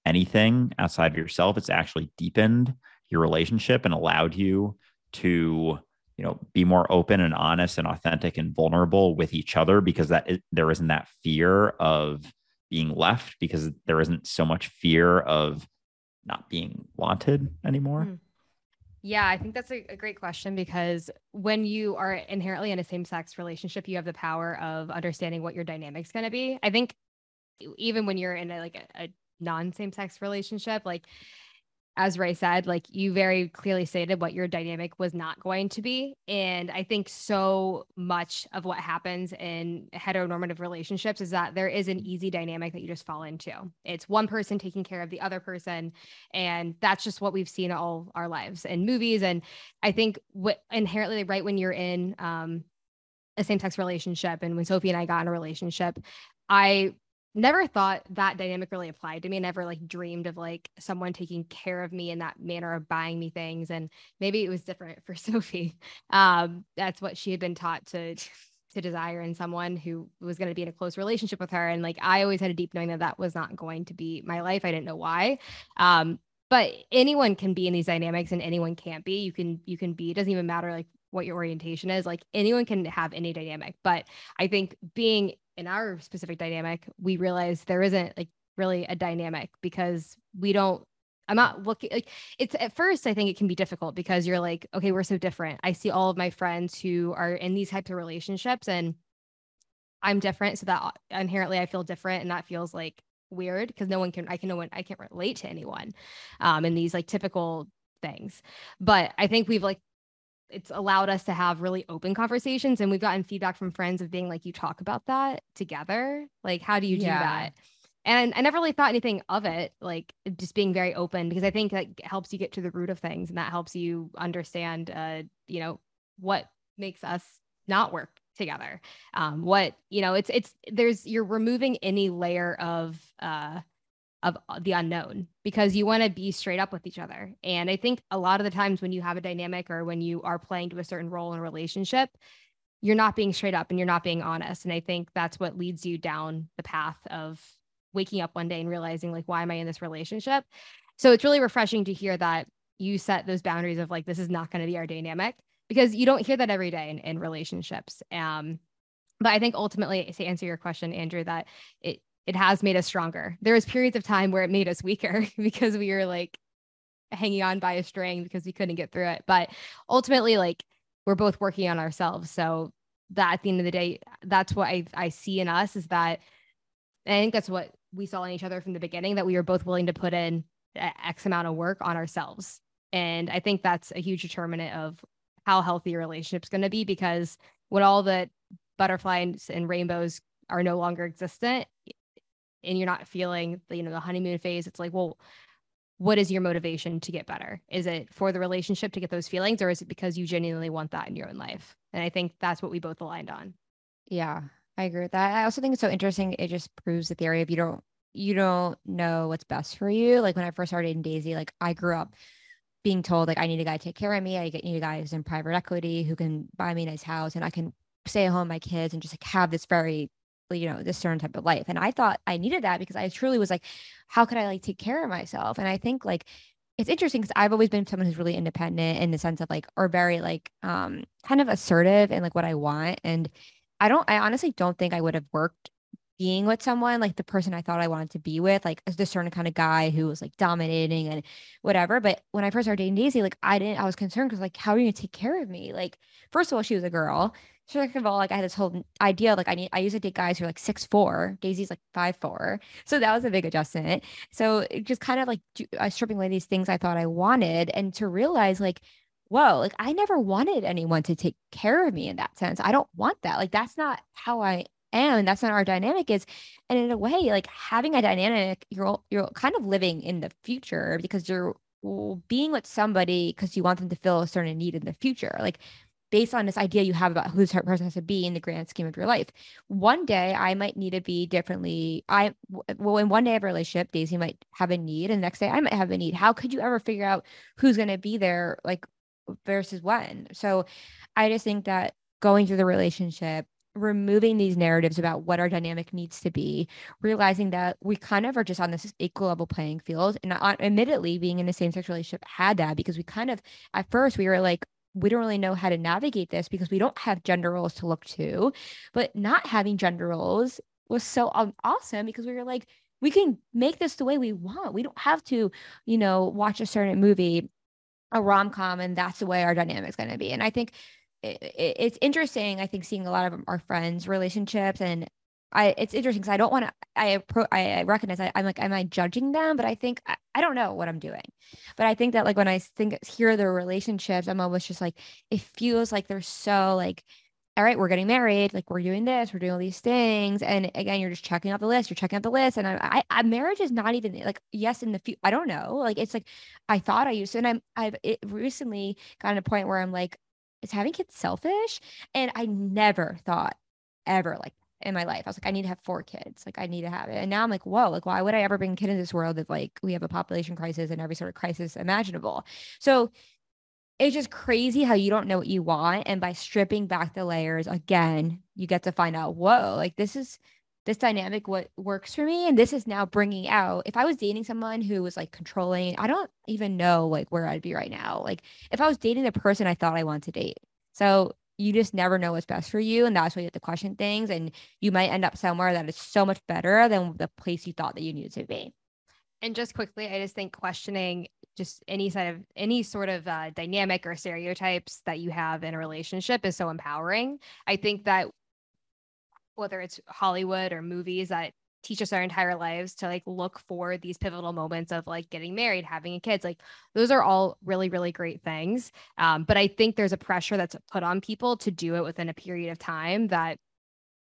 anything outside of yourself, it's actually deepened your relationship and allowed you to you know be more open and honest and authentic and vulnerable with each other because that is, there isn't that fear of being left because there isn't so much fear of not being wanted anymore mm. Yeah, I think that's a, a, great question because when you are inherently in a same sex relationship, you have the power of understanding what your dynamic's going to be. I think even when you're in a, like a, a non same sex relationship, like as Ray said, like you very clearly stated what your dynamic was not going to be. And I think so much of what happens in heteronormative relationships is that there is an easy dynamic that you just fall into. It's one person taking care of the other person. And that's just what we've seen all our lives in movies. And I think what inherently, right when you're in um, a same sex relationship, and when Sophie and I got in a relationship, I never thought that dynamic really applied to me. I never like dreamed of like someone taking care of me in that manner of buying me things. And maybe it was different for Sophie. Um, that's what she had been taught to to desire in someone who was going to be in a close relationship with her. And like I always had a deep knowing that that was not going to be my life. I didn't know why. Um, but anyone can be in these dynamics and anyone can't be. You can you can be. It doesn't even matter like what your orientation is. Like anyone can have any dynamic. But I think being in our specific dynamic, we realize there isn't like really a dynamic because we don't I'm not looking like it's at first I think it can be difficult because you're like, okay, we're so different. I see all of my friends who are in these types of relationships and I'm different. So that inherently I feel different and that feels like weird because no one can I can no one I can't relate to anyone um in these like typical things. But I think we've like it's allowed us to have really open conversations and we've gotten feedback from friends of being like you talk about that together? Like how do you do yeah. that? And i never really thought anything of it like just being very open because i think that helps you get to the root of things and that helps you understand uh you know what makes us not work together. Um what you know it's it's there's you're removing any layer of uh of uh, the unknown because you want to be straight up with each other. And I think a lot of the times when you have a dynamic or when you are playing to a certain role in a relationship, you're not being straight up and you're not being honest. And I think that's what leads you down the path of waking up one day and realizing, like, why am I in this relationship? So it's really refreshing to hear that you set those boundaries of like, this is not going to be our dynamic because you don't hear that every day in, in relationships. Um, but I think ultimately, to answer your question, Andrew, that it it has made us stronger. There was periods of time where it made us weaker because we were like hanging on by a string because we couldn't get through it. But ultimately, like we're both working on ourselves. So that at the end of the day, that's what I, I see in us is that I think that's what we saw in each other from the beginning that we were both willing to put in X amount of work on ourselves. And I think that's a huge determinant of how healthy a relationship's going to be because when all the butterflies and rainbows are no longer existent, and you're not feeling the, you know the honeymoon phase it's like well what is your motivation to get better? Is it for the relationship to get those feelings or is it because you genuinely want that in your own life? And i think that's what we both aligned on. Yeah i agree with that. I also think it's so interesting it just proves the theory of you don't you don't know what's best for you. Like when i first started in daisy like i grew up being told like i need a guy to take care of me i need a guy who's in private equity who can buy me a nice house and i can stay at home with my kids and just like have this very you know this certain type of life and i thought i needed that because i truly was like how could i like take care of myself and i think like it's interesting because i've always been someone who's really independent in the sense of like or very like um kind of assertive and like what i want and i don't i honestly don't think i would have worked being with someone like the person I thought I wanted to be with, like a certain kind of guy who was like dominating and whatever. But when I first started dating Daisy, like I didn't, I was concerned because like, how are you gonna take care of me? Like, first of all, she was a girl. Second of all, like I had this whole idea, like I need, I used to date guys who are like six four. Daisy's like five four, so that was a big adjustment. So it just kind of like uh, stripping away these things I thought I wanted, and to realize like, whoa, like I never wanted anyone to take care of me in that sense. I don't want that. Like that's not how I am. That's not our dynamic is. And in a way, like having a dynamic, you're you're kind of living in the future because you're being with somebody because you want them to fill a certain need in the future. Like based on this idea you have about who this person has to be in the grand scheme of your life. One day I might need to be differently. I well, in one day of a relationship, Daisy might have a need, and the next day I might have a need. How could you ever figure out who's going to be there, like versus when? So, I just think that going through the relationship, removing these narratives about what our dynamic needs to be, realizing that we kind of are just on this equal level playing field. And uh, admittedly, being in the same sex relationship had that because we kind of, at first, we were like, we don't really know how to navigate this because we don't have gender roles to look to. But not having gender roles was so awesome because we were like, we can make this the way we want. We don't have to, you know, watch a certain movie, a rom com, and that's the way our dynamic is going to be. And I think it, it, it's interesting. I think seeing a lot of our friends' relationships and I it's interesting because I don't want to I I recognize I, am like am I judging them? But I think I, I, don't know what I'm doing. But I think that like when I think hear their relationships I'm almost just like it feels like they're so like all right we're getting married like we're doing this we're doing all these things. And again you're just checking out the list you're checking out the list. And I, I, I marriage is not even like yes in the future I don't know. Like it's like I thought I used to and I'm I've it recently gotten to a point where I'm like is having kids selfish? And I never thought ever like in my life. I was like, I need to have four kids. Like, I need to have it. And now I'm like, whoa, like, why would I ever bring a kid into this world if like we have a population crisis and every sort of crisis imaginable? So it's just crazy how you don't know what you want. And by stripping back the layers again, you get to find out, whoa, like this is this dynamic what works for me and this is now bringing out if i was dating someone who was like controlling i don't even know like where i'd be right now like if i was dating the person i thought i wanted to date so you just never know what's best for you. And that's why you have to question things. And you might end up somewhere that is so much better than the place you thought that you needed to be. And just quickly, I just think questioning just any side of any sort of uh, dynamic or stereotypes that you have in a relationship is so empowering. I think that whether it's Hollywood or movies that teach us our entire lives to like look for these pivotal moments of like getting married having kids like those are all really really great things um, but i think there's a pressure that's put on people to do it within a period of time that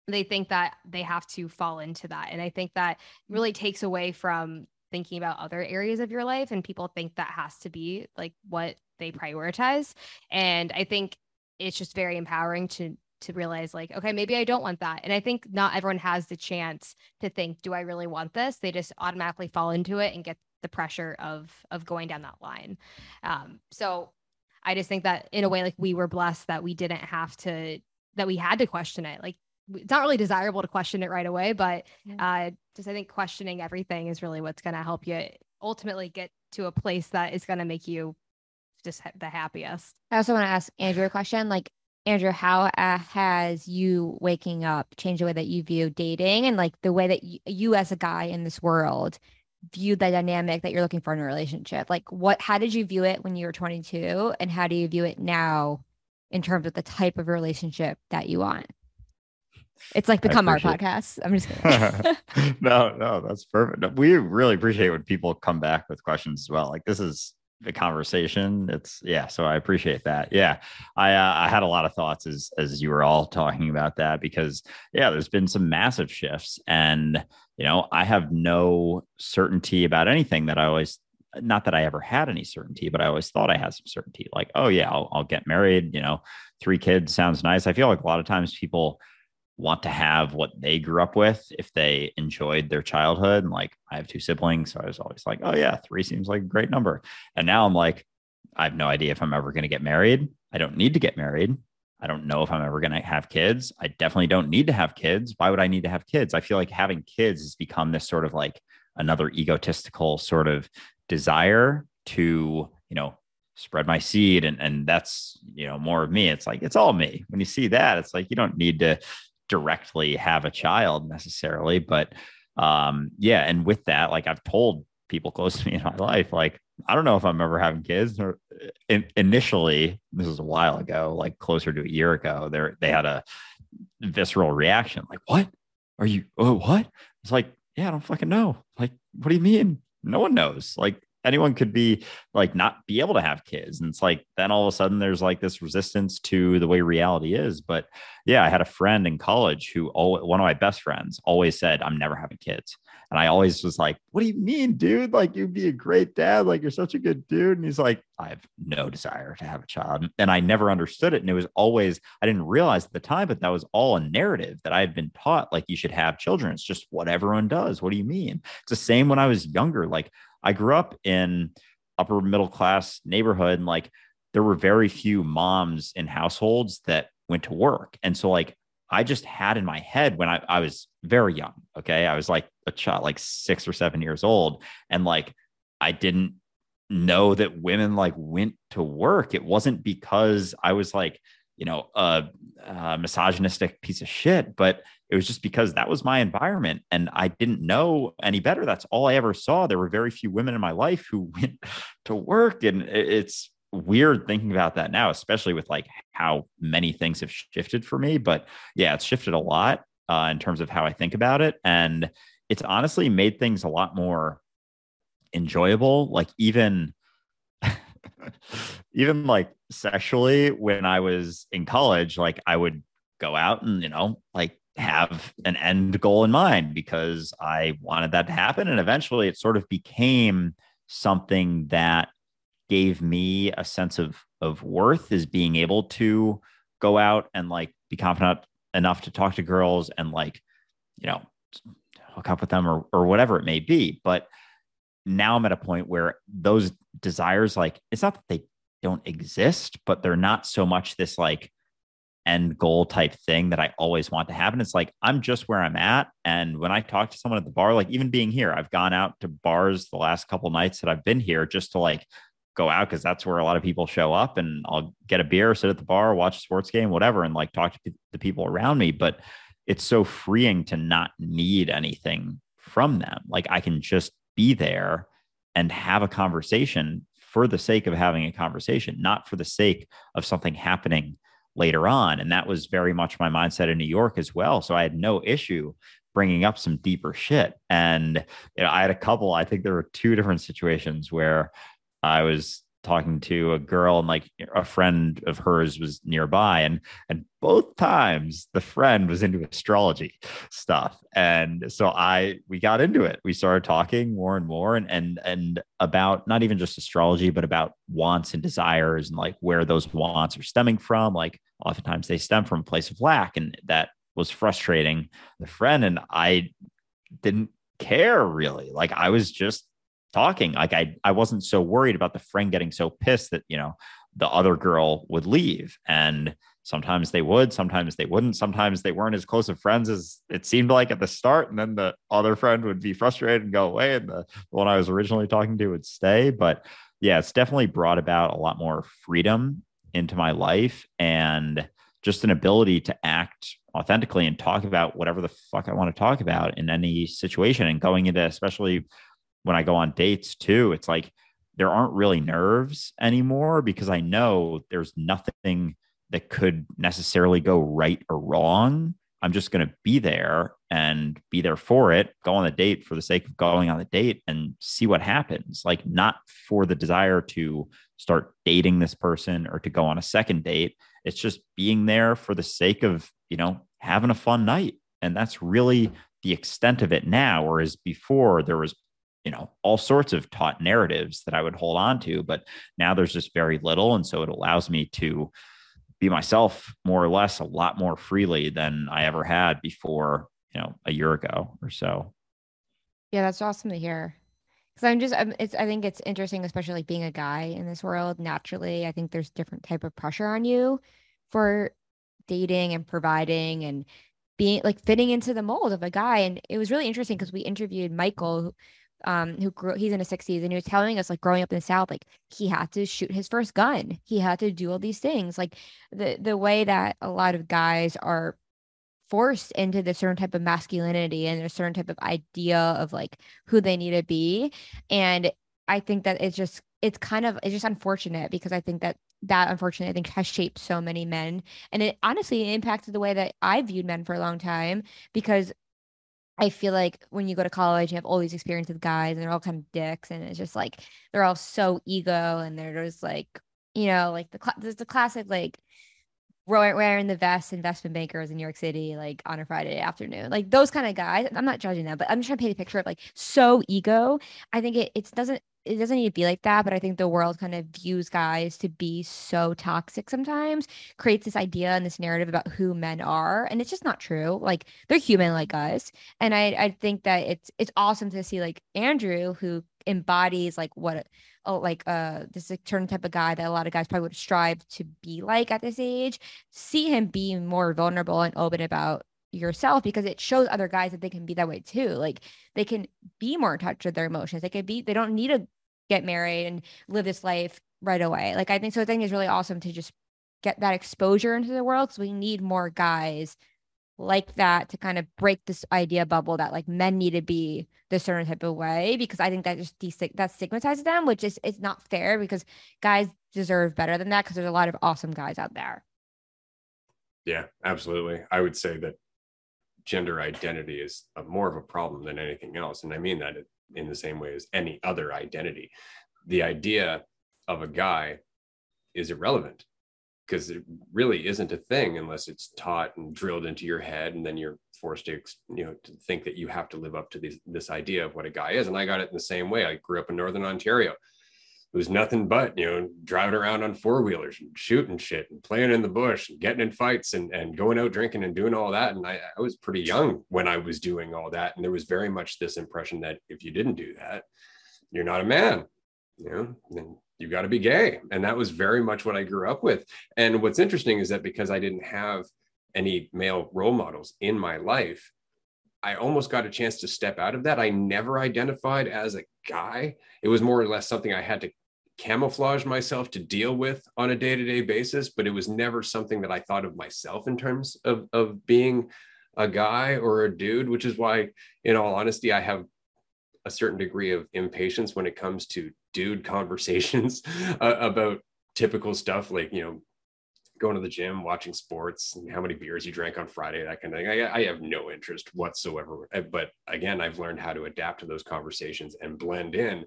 they think that they have to fall into that and i think that really takes away from thinking about other areas of your life and people think that has to be like what they prioritize and i think it's just very empowering to to realize like okay maybe i don't want that. And i think not everyone has the chance to think do i really want this? They just automatically fall into it and get the pressure of of going down that line. Um, so i just think that in a way like we were blessed that we didn't have to that we had to question it. Like it's not really desirable to question it right away but uh just i think questioning everything is really what's going to help you ultimately get to a place that is going to make you just the happiest. I also want to ask andrew a question like Andrew, how uh, has you waking up changed the way that you view dating and like the way that you, you as a guy in this world view the dynamic that you're looking for in a relationship? Like, what, how did you view it when you were 22, and how do you view it now in terms of the type of relationship that you want? It's like become our podcast. I'm just kidding. no, no, that's perfect. We really appreciate when people come back with questions as well. Like this is the conversation. It's yeah, so I appreciate that. Yeah, I uh, I had a lot of thoughts as as you were all talking about that because yeah, there's been some massive shifts, and you know I have no certainty about anything that I always. Not that I ever had any certainty, but I always thought I had some certainty. Like, oh yeah, I'll, I'll get married. You know, three kids sounds nice. I feel like a lot of times people want to have what they grew up with if they enjoyed their childhood. And like I have two siblings, so I was always like, oh yeah, three seems like a great number. And now I'm like, I have no idea if I'm ever going to get married. I don't need to get married. I don't know if I'm ever going to have kids. I definitely don't need to have kids. Why would I need to have kids? I feel like having kids has become this sort of like another egotistical sort of desire to, you know, spread my seed and and that's you know more of me it's like it's all me when you see that it's like you don't need to directly have a child necessarily, but um, yeah. And with that, like I've told people close to me in my life, like I don't know if I'm ever having kids. Or in, initially, this was a while ago, like closer to a year ago. They they had a visceral reaction, like, "What are you? Oh, what?" It's like, yeah, I don't fucking know. Like, what do you mean? No one knows. Like, anyone could be like not be able to have kids. And it's like then all of a sudden there's like this resistance to the way reality is. But yeah i had a friend in college who one of my best friends always said i'm never having kids. And i always was like what do you mean dude? Like you'd be a great dad. Like you're such a good dude. And he's like i have no desire to have a child. And i never understood it. And it was always i didn't realize at the time but that was all a narrative that i had been taught like you should have children. It's just what everyone does. What do you mean? It's the same when i was younger. Like I grew up in upper middle class neighborhood and like there were very few moms in households that went to work. And so like I just had in my head when I, I was very young. Okay. I was like a child, like six or seven years old. And like I didn't know that women like went to work. It wasn't because I was like, you know, a, a misogynistic piece of shit, but it was just because that was my environment and I didn't know any better. That's all I ever saw. There were very few women in my life who went to work. And it's weird thinking about that now, especially with like how many things have shifted for me. But yeah, it's shifted a lot uh, in terms of how I think about it. And it's honestly made things a lot more enjoyable. Like even even like sexually when I was in college, like I would go out and, you know, like have an end goal in mind because I wanted that to happen. And eventually it sort of became something that gave me a sense of of worth is being able to go out and like be confident enough to talk to girls and like, you know, hook up with them or or whatever it may be. But now I'm at a point where those desires, like, it's not that they don't exist, but they're not so much this like end goal type thing that I always want to happen. It's like I'm just where I'm at. And when I talk to someone at the bar, like even being here, I've gone out to bars the last couple nights that I've been here just to like go out because that's where a lot of people show up and I'll get a beer, sit at the bar, watch a sports game, whatever, and like talk to the people around me. But it's so freeing to not need anything from them. Like I can just be there and have a conversation for the sake of having a conversation, not for the sake of something happening later on. And that was very much my mindset in New York as well. So I had no issue bringing up some deeper shit. And you know, I had a couple, I think there were two different situations where I was talking to a girl and like a friend of hers was nearby and and both times the friend was into astrology stuff. And so i we got into it. We started talking more and more and and and about not even just astrology but about wants and desires and like where those wants are stemming from. Like oftentimes they stem from a place of lack and that was frustrating the friend and i didn't care really. Like i was just talking. Like I, I wasn't so worried about the friend getting so pissed that, you know, the other girl would leave. And sometimes they would, sometimes they wouldn't. Sometimes they weren't as close of friends as it seemed like at the start. And then the other friend would be frustrated and go away. And the one I was originally talking to would stay. But yeah, it's definitely brought about a lot more freedom into my life and just an ability to act authentically and talk about whatever the fuck I want to talk about in any situation and going into especially when I go on dates too, it's like there aren't really nerves anymore because I know there's nothing that could necessarily go right or wrong. I'm just going to be there and be there for it, go on the date for the sake of going on the date and see what happens. Like, not for the desire to start dating this person or to go on a second date. It's just being there for the sake of, you know, having a fun night. And that's really the extent of it now. Whereas before, there was you know all sorts of taught narratives that i would hold on to but now there's just very little. And so it allows me to be myself more or less a lot more freely than i ever had before you know a year ago or so. Yeah that's awesome to hear. Because i'm just I'm, it's i think it's interesting especially like being a guy in this world naturally i think there's different type of pressure on you for dating and providing and being like fitting into the mold of a guy. And it was really interesting because we interviewed michael um, who grew he's in his 60s and he was telling us like growing up in the south like he had to shoot his first gun. He had to do all these things. Like the the way that a lot of guys are forced into the certain type of masculinity and a certain type of idea of like who they need to be. And I think that it's just it's kind of it's just unfortunate because I think that that unfortunately I think has shaped so many men. And it honestly impacted the way that I viewed men for a long time because I feel like when you go to college, you have all these experiences with guys and they're all kind of dicks and it's just like they're all so ego and they're just like, you know, like the cl- there's the classic like wearing the vest investment bankers in New York City, like on a Friday afternoon, like those kind of guys. I'm not judging them, but I'm just trying to paint a picture of like so ego. I think it it doesn't it doesn't need to be like that, but I think the world kind of views guys to be so toxic sometimes, creates this idea and this narrative about who men are. And it's just not true. Like they're human like us. And I I think that it's it's awesome to see like Andrew who embodies like what oh like uh this is a certain type of guy that a lot of guys probably would strive to be like at this age. See him be more vulnerable and open about yourself because it shows other guys that they can be that way too. Like they can be more in touch with their emotions. They can be, they don't need to get married and live this life right away. Like I think so. I think it's really awesome to just get that exposure into the world because we need more guys like that to kind of break this idea bubble that like men need to be this certain type of way because I think that just de- that stigmatizes them, which is it's not fair because guys deserve better than that because there's a lot of awesome guys out there. Yeah, absolutely. I would say that gender identity is a, more of a problem than anything else, and I mean that in the same way as any other identity. The idea of a guy is irrelevant because it really isn't a thing unless it's taught and drilled into your head and then you're forced to you know to think that you have to live up to this this idea of what a guy is. And i got it in the same way. I grew up in northern ontario it was nothing but you know driving around on four wheelers and shooting shit and playing in the bush and getting in fights and, and going out drinking and doing all that and I, I was pretty young when i was doing all that and there was very much this impression that if you didn't do that you're not a man you know then you got to be gay and that was very much what i grew up with and what's interesting is that because i didn't have any male role models in my life I almost got a chance to step out of that. I never identified as a guy. It was more or less something I had to camouflage myself to deal with on a day-to-day basis but it was never something that i thought of myself in terms of, of being a guy or a dude which is why in all honesty i have a certain degree of impatience when it comes to dude conversations uh, about typical stuff like you know going to the gym watching sports and how many beers you drank on friday that kind of thing. I, I have no interest whatsoever but again i've learned how to adapt to those conversations and blend in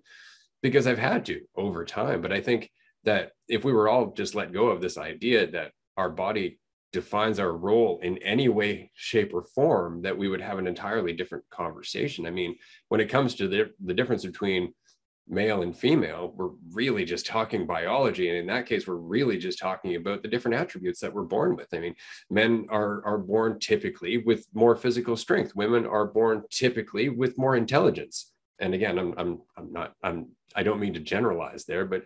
because I've had to over time. But I think that if we were all just let go of this idea that our body defines our role in any way, shape, or form, that we would have an entirely different conversation. I mean, when it comes to the, the difference between male and female, we're really just talking biology. And in that case, we're really just talking about the different attributes that we're born with. I mean, men are, are born typically with more physical strength, women are born typically with more intelligence. And again, I'm, I'm, I'm not, I'm I don't mean to generalize there, but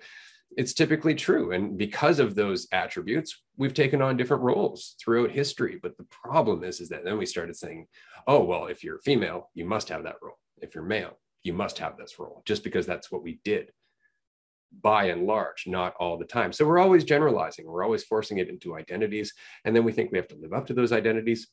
it's typically true. And because of those attributes, we've taken on different roles throughout history. But the problem is, is that then we started saying, oh, well, if you're female, you must have that role. If you're male, you must have this role, just because that's what we did by and large, not all the time. So we're always generalizing, we're always forcing it into identities. And then we think we have to live up to those identities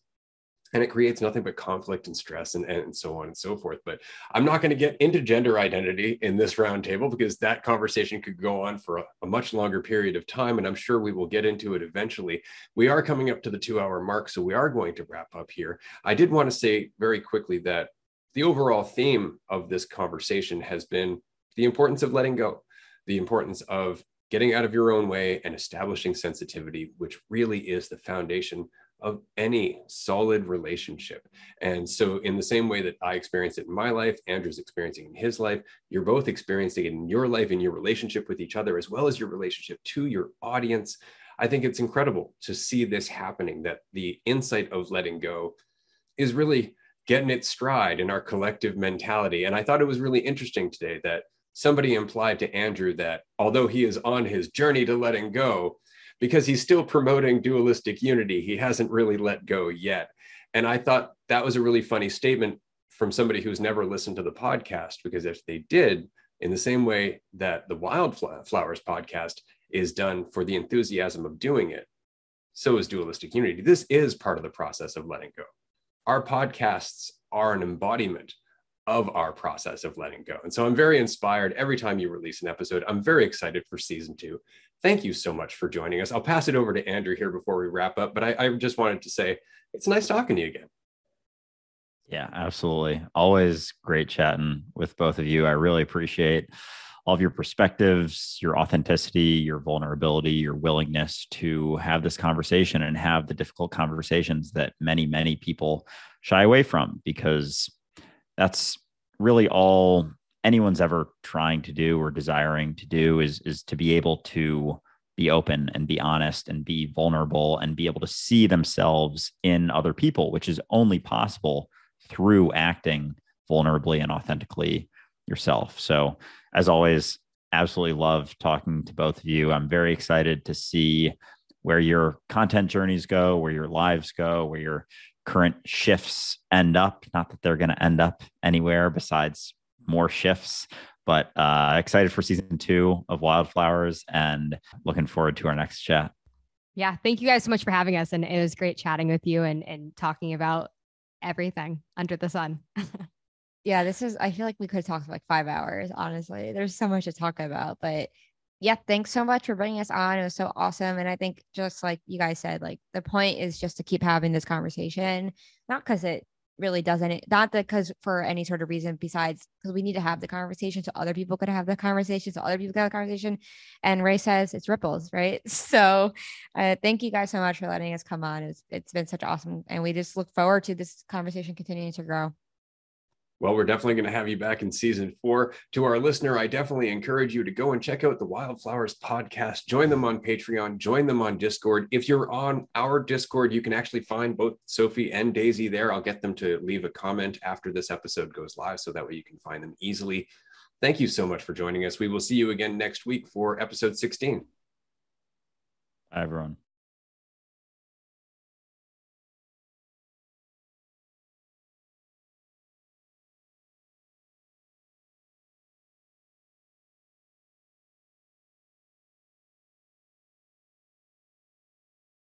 and it creates nothing but conflict and stress and, and so on and so forth. But i'm not going to get into gender identity in this roundtable because that conversation could go on for a, a, much longer period of time and i'm sure we will get into it eventually. We are coming up to the two hour mark so we are going to wrap up here. I did want to say very quickly that the overall theme of this conversation has been the importance of letting go the importance of getting out of your own way and establishing sensitivity which really is the foundation of any solid relationship. And so, in the same way that I experienced it in my life, Andrew's experiencing in his life, you're both experiencing it in your life, in your relationship with each other, as well as your relationship to your audience. I think it's incredible to see this happening, that the insight of letting go is really getting its stride in our collective mentality. And I thought it was really interesting today that somebody implied to Andrew that although he is on his journey to letting go, because he's still promoting dualistic unity. He hasn't really let go yet. And I thought that was a really funny statement from somebody who's never listened to the podcast, because if they did, in the same way that the Wildflowers podcast is done for the enthusiasm of doing it, so is dualistic unity. This is part of the process of letting go. Our podcasts are an embodiment of our process of letting go. And so I'm very inspired every time you release an episode. I'm very excited for season two. Thank you so much for joining us. I'll pass it over to Andrew here before we wrap up, but I, I just wanted to say it's nice talking to you again. Yeah, absolutely. Always great chatting with both of you. I really appreciate all of your perspectives, your authenticity, your vulnerability, your willingness to have this conversation and have the difficult conversations that many, many people shy away from because that's really all anyone's ever trying to do or desiring to do is is to be able to be open and be honest and be vulnerable and be able to see themselves in other people which is only possible through acting vulnerably and authentically yourself. So, as always, absolutely love talking to both of you. I'm very excited to see where your content journeys go, where your lives go, where your current shifts end up. Not that they're going to end up anywhere besides more shifts, but uh, excited for season two of Wildflowers and looking forward to our next chat. Yeah. Thank you guys so much for having us. And it was great chatting with you and, and talking about everything under the sun. yeah, this is, I feel like we could talk for like five hours, honestly. There's so much to talk about. But yeah, thanks so much for bringing us on. It was so awesome. And I think just like you guys said, like the point is just to keep having this conversation, not because it really doesn't not that because for any sort of reason besides because we need to have the conversation so other people could have the conversation so other people can have the conversation. And ray says it's ripples right? So uh, thank you guys so much for letting us come on. It's, it's been such awesome and we just look forward to this conversation continuing to grow well, we're definitely going to have you back in season four. To our listener, I definitely encourage you to go and check out the Wildflowers podcast. Join them on Patreon, join them on Discord. If you're on our Discord, you can actually find both Sophie and Daisy there. I'll get them to leave a comment after this episode goes live so that way you can find them easily. Thank you so much for joining us. We will see you again next week for episode 16. Hi, everyone.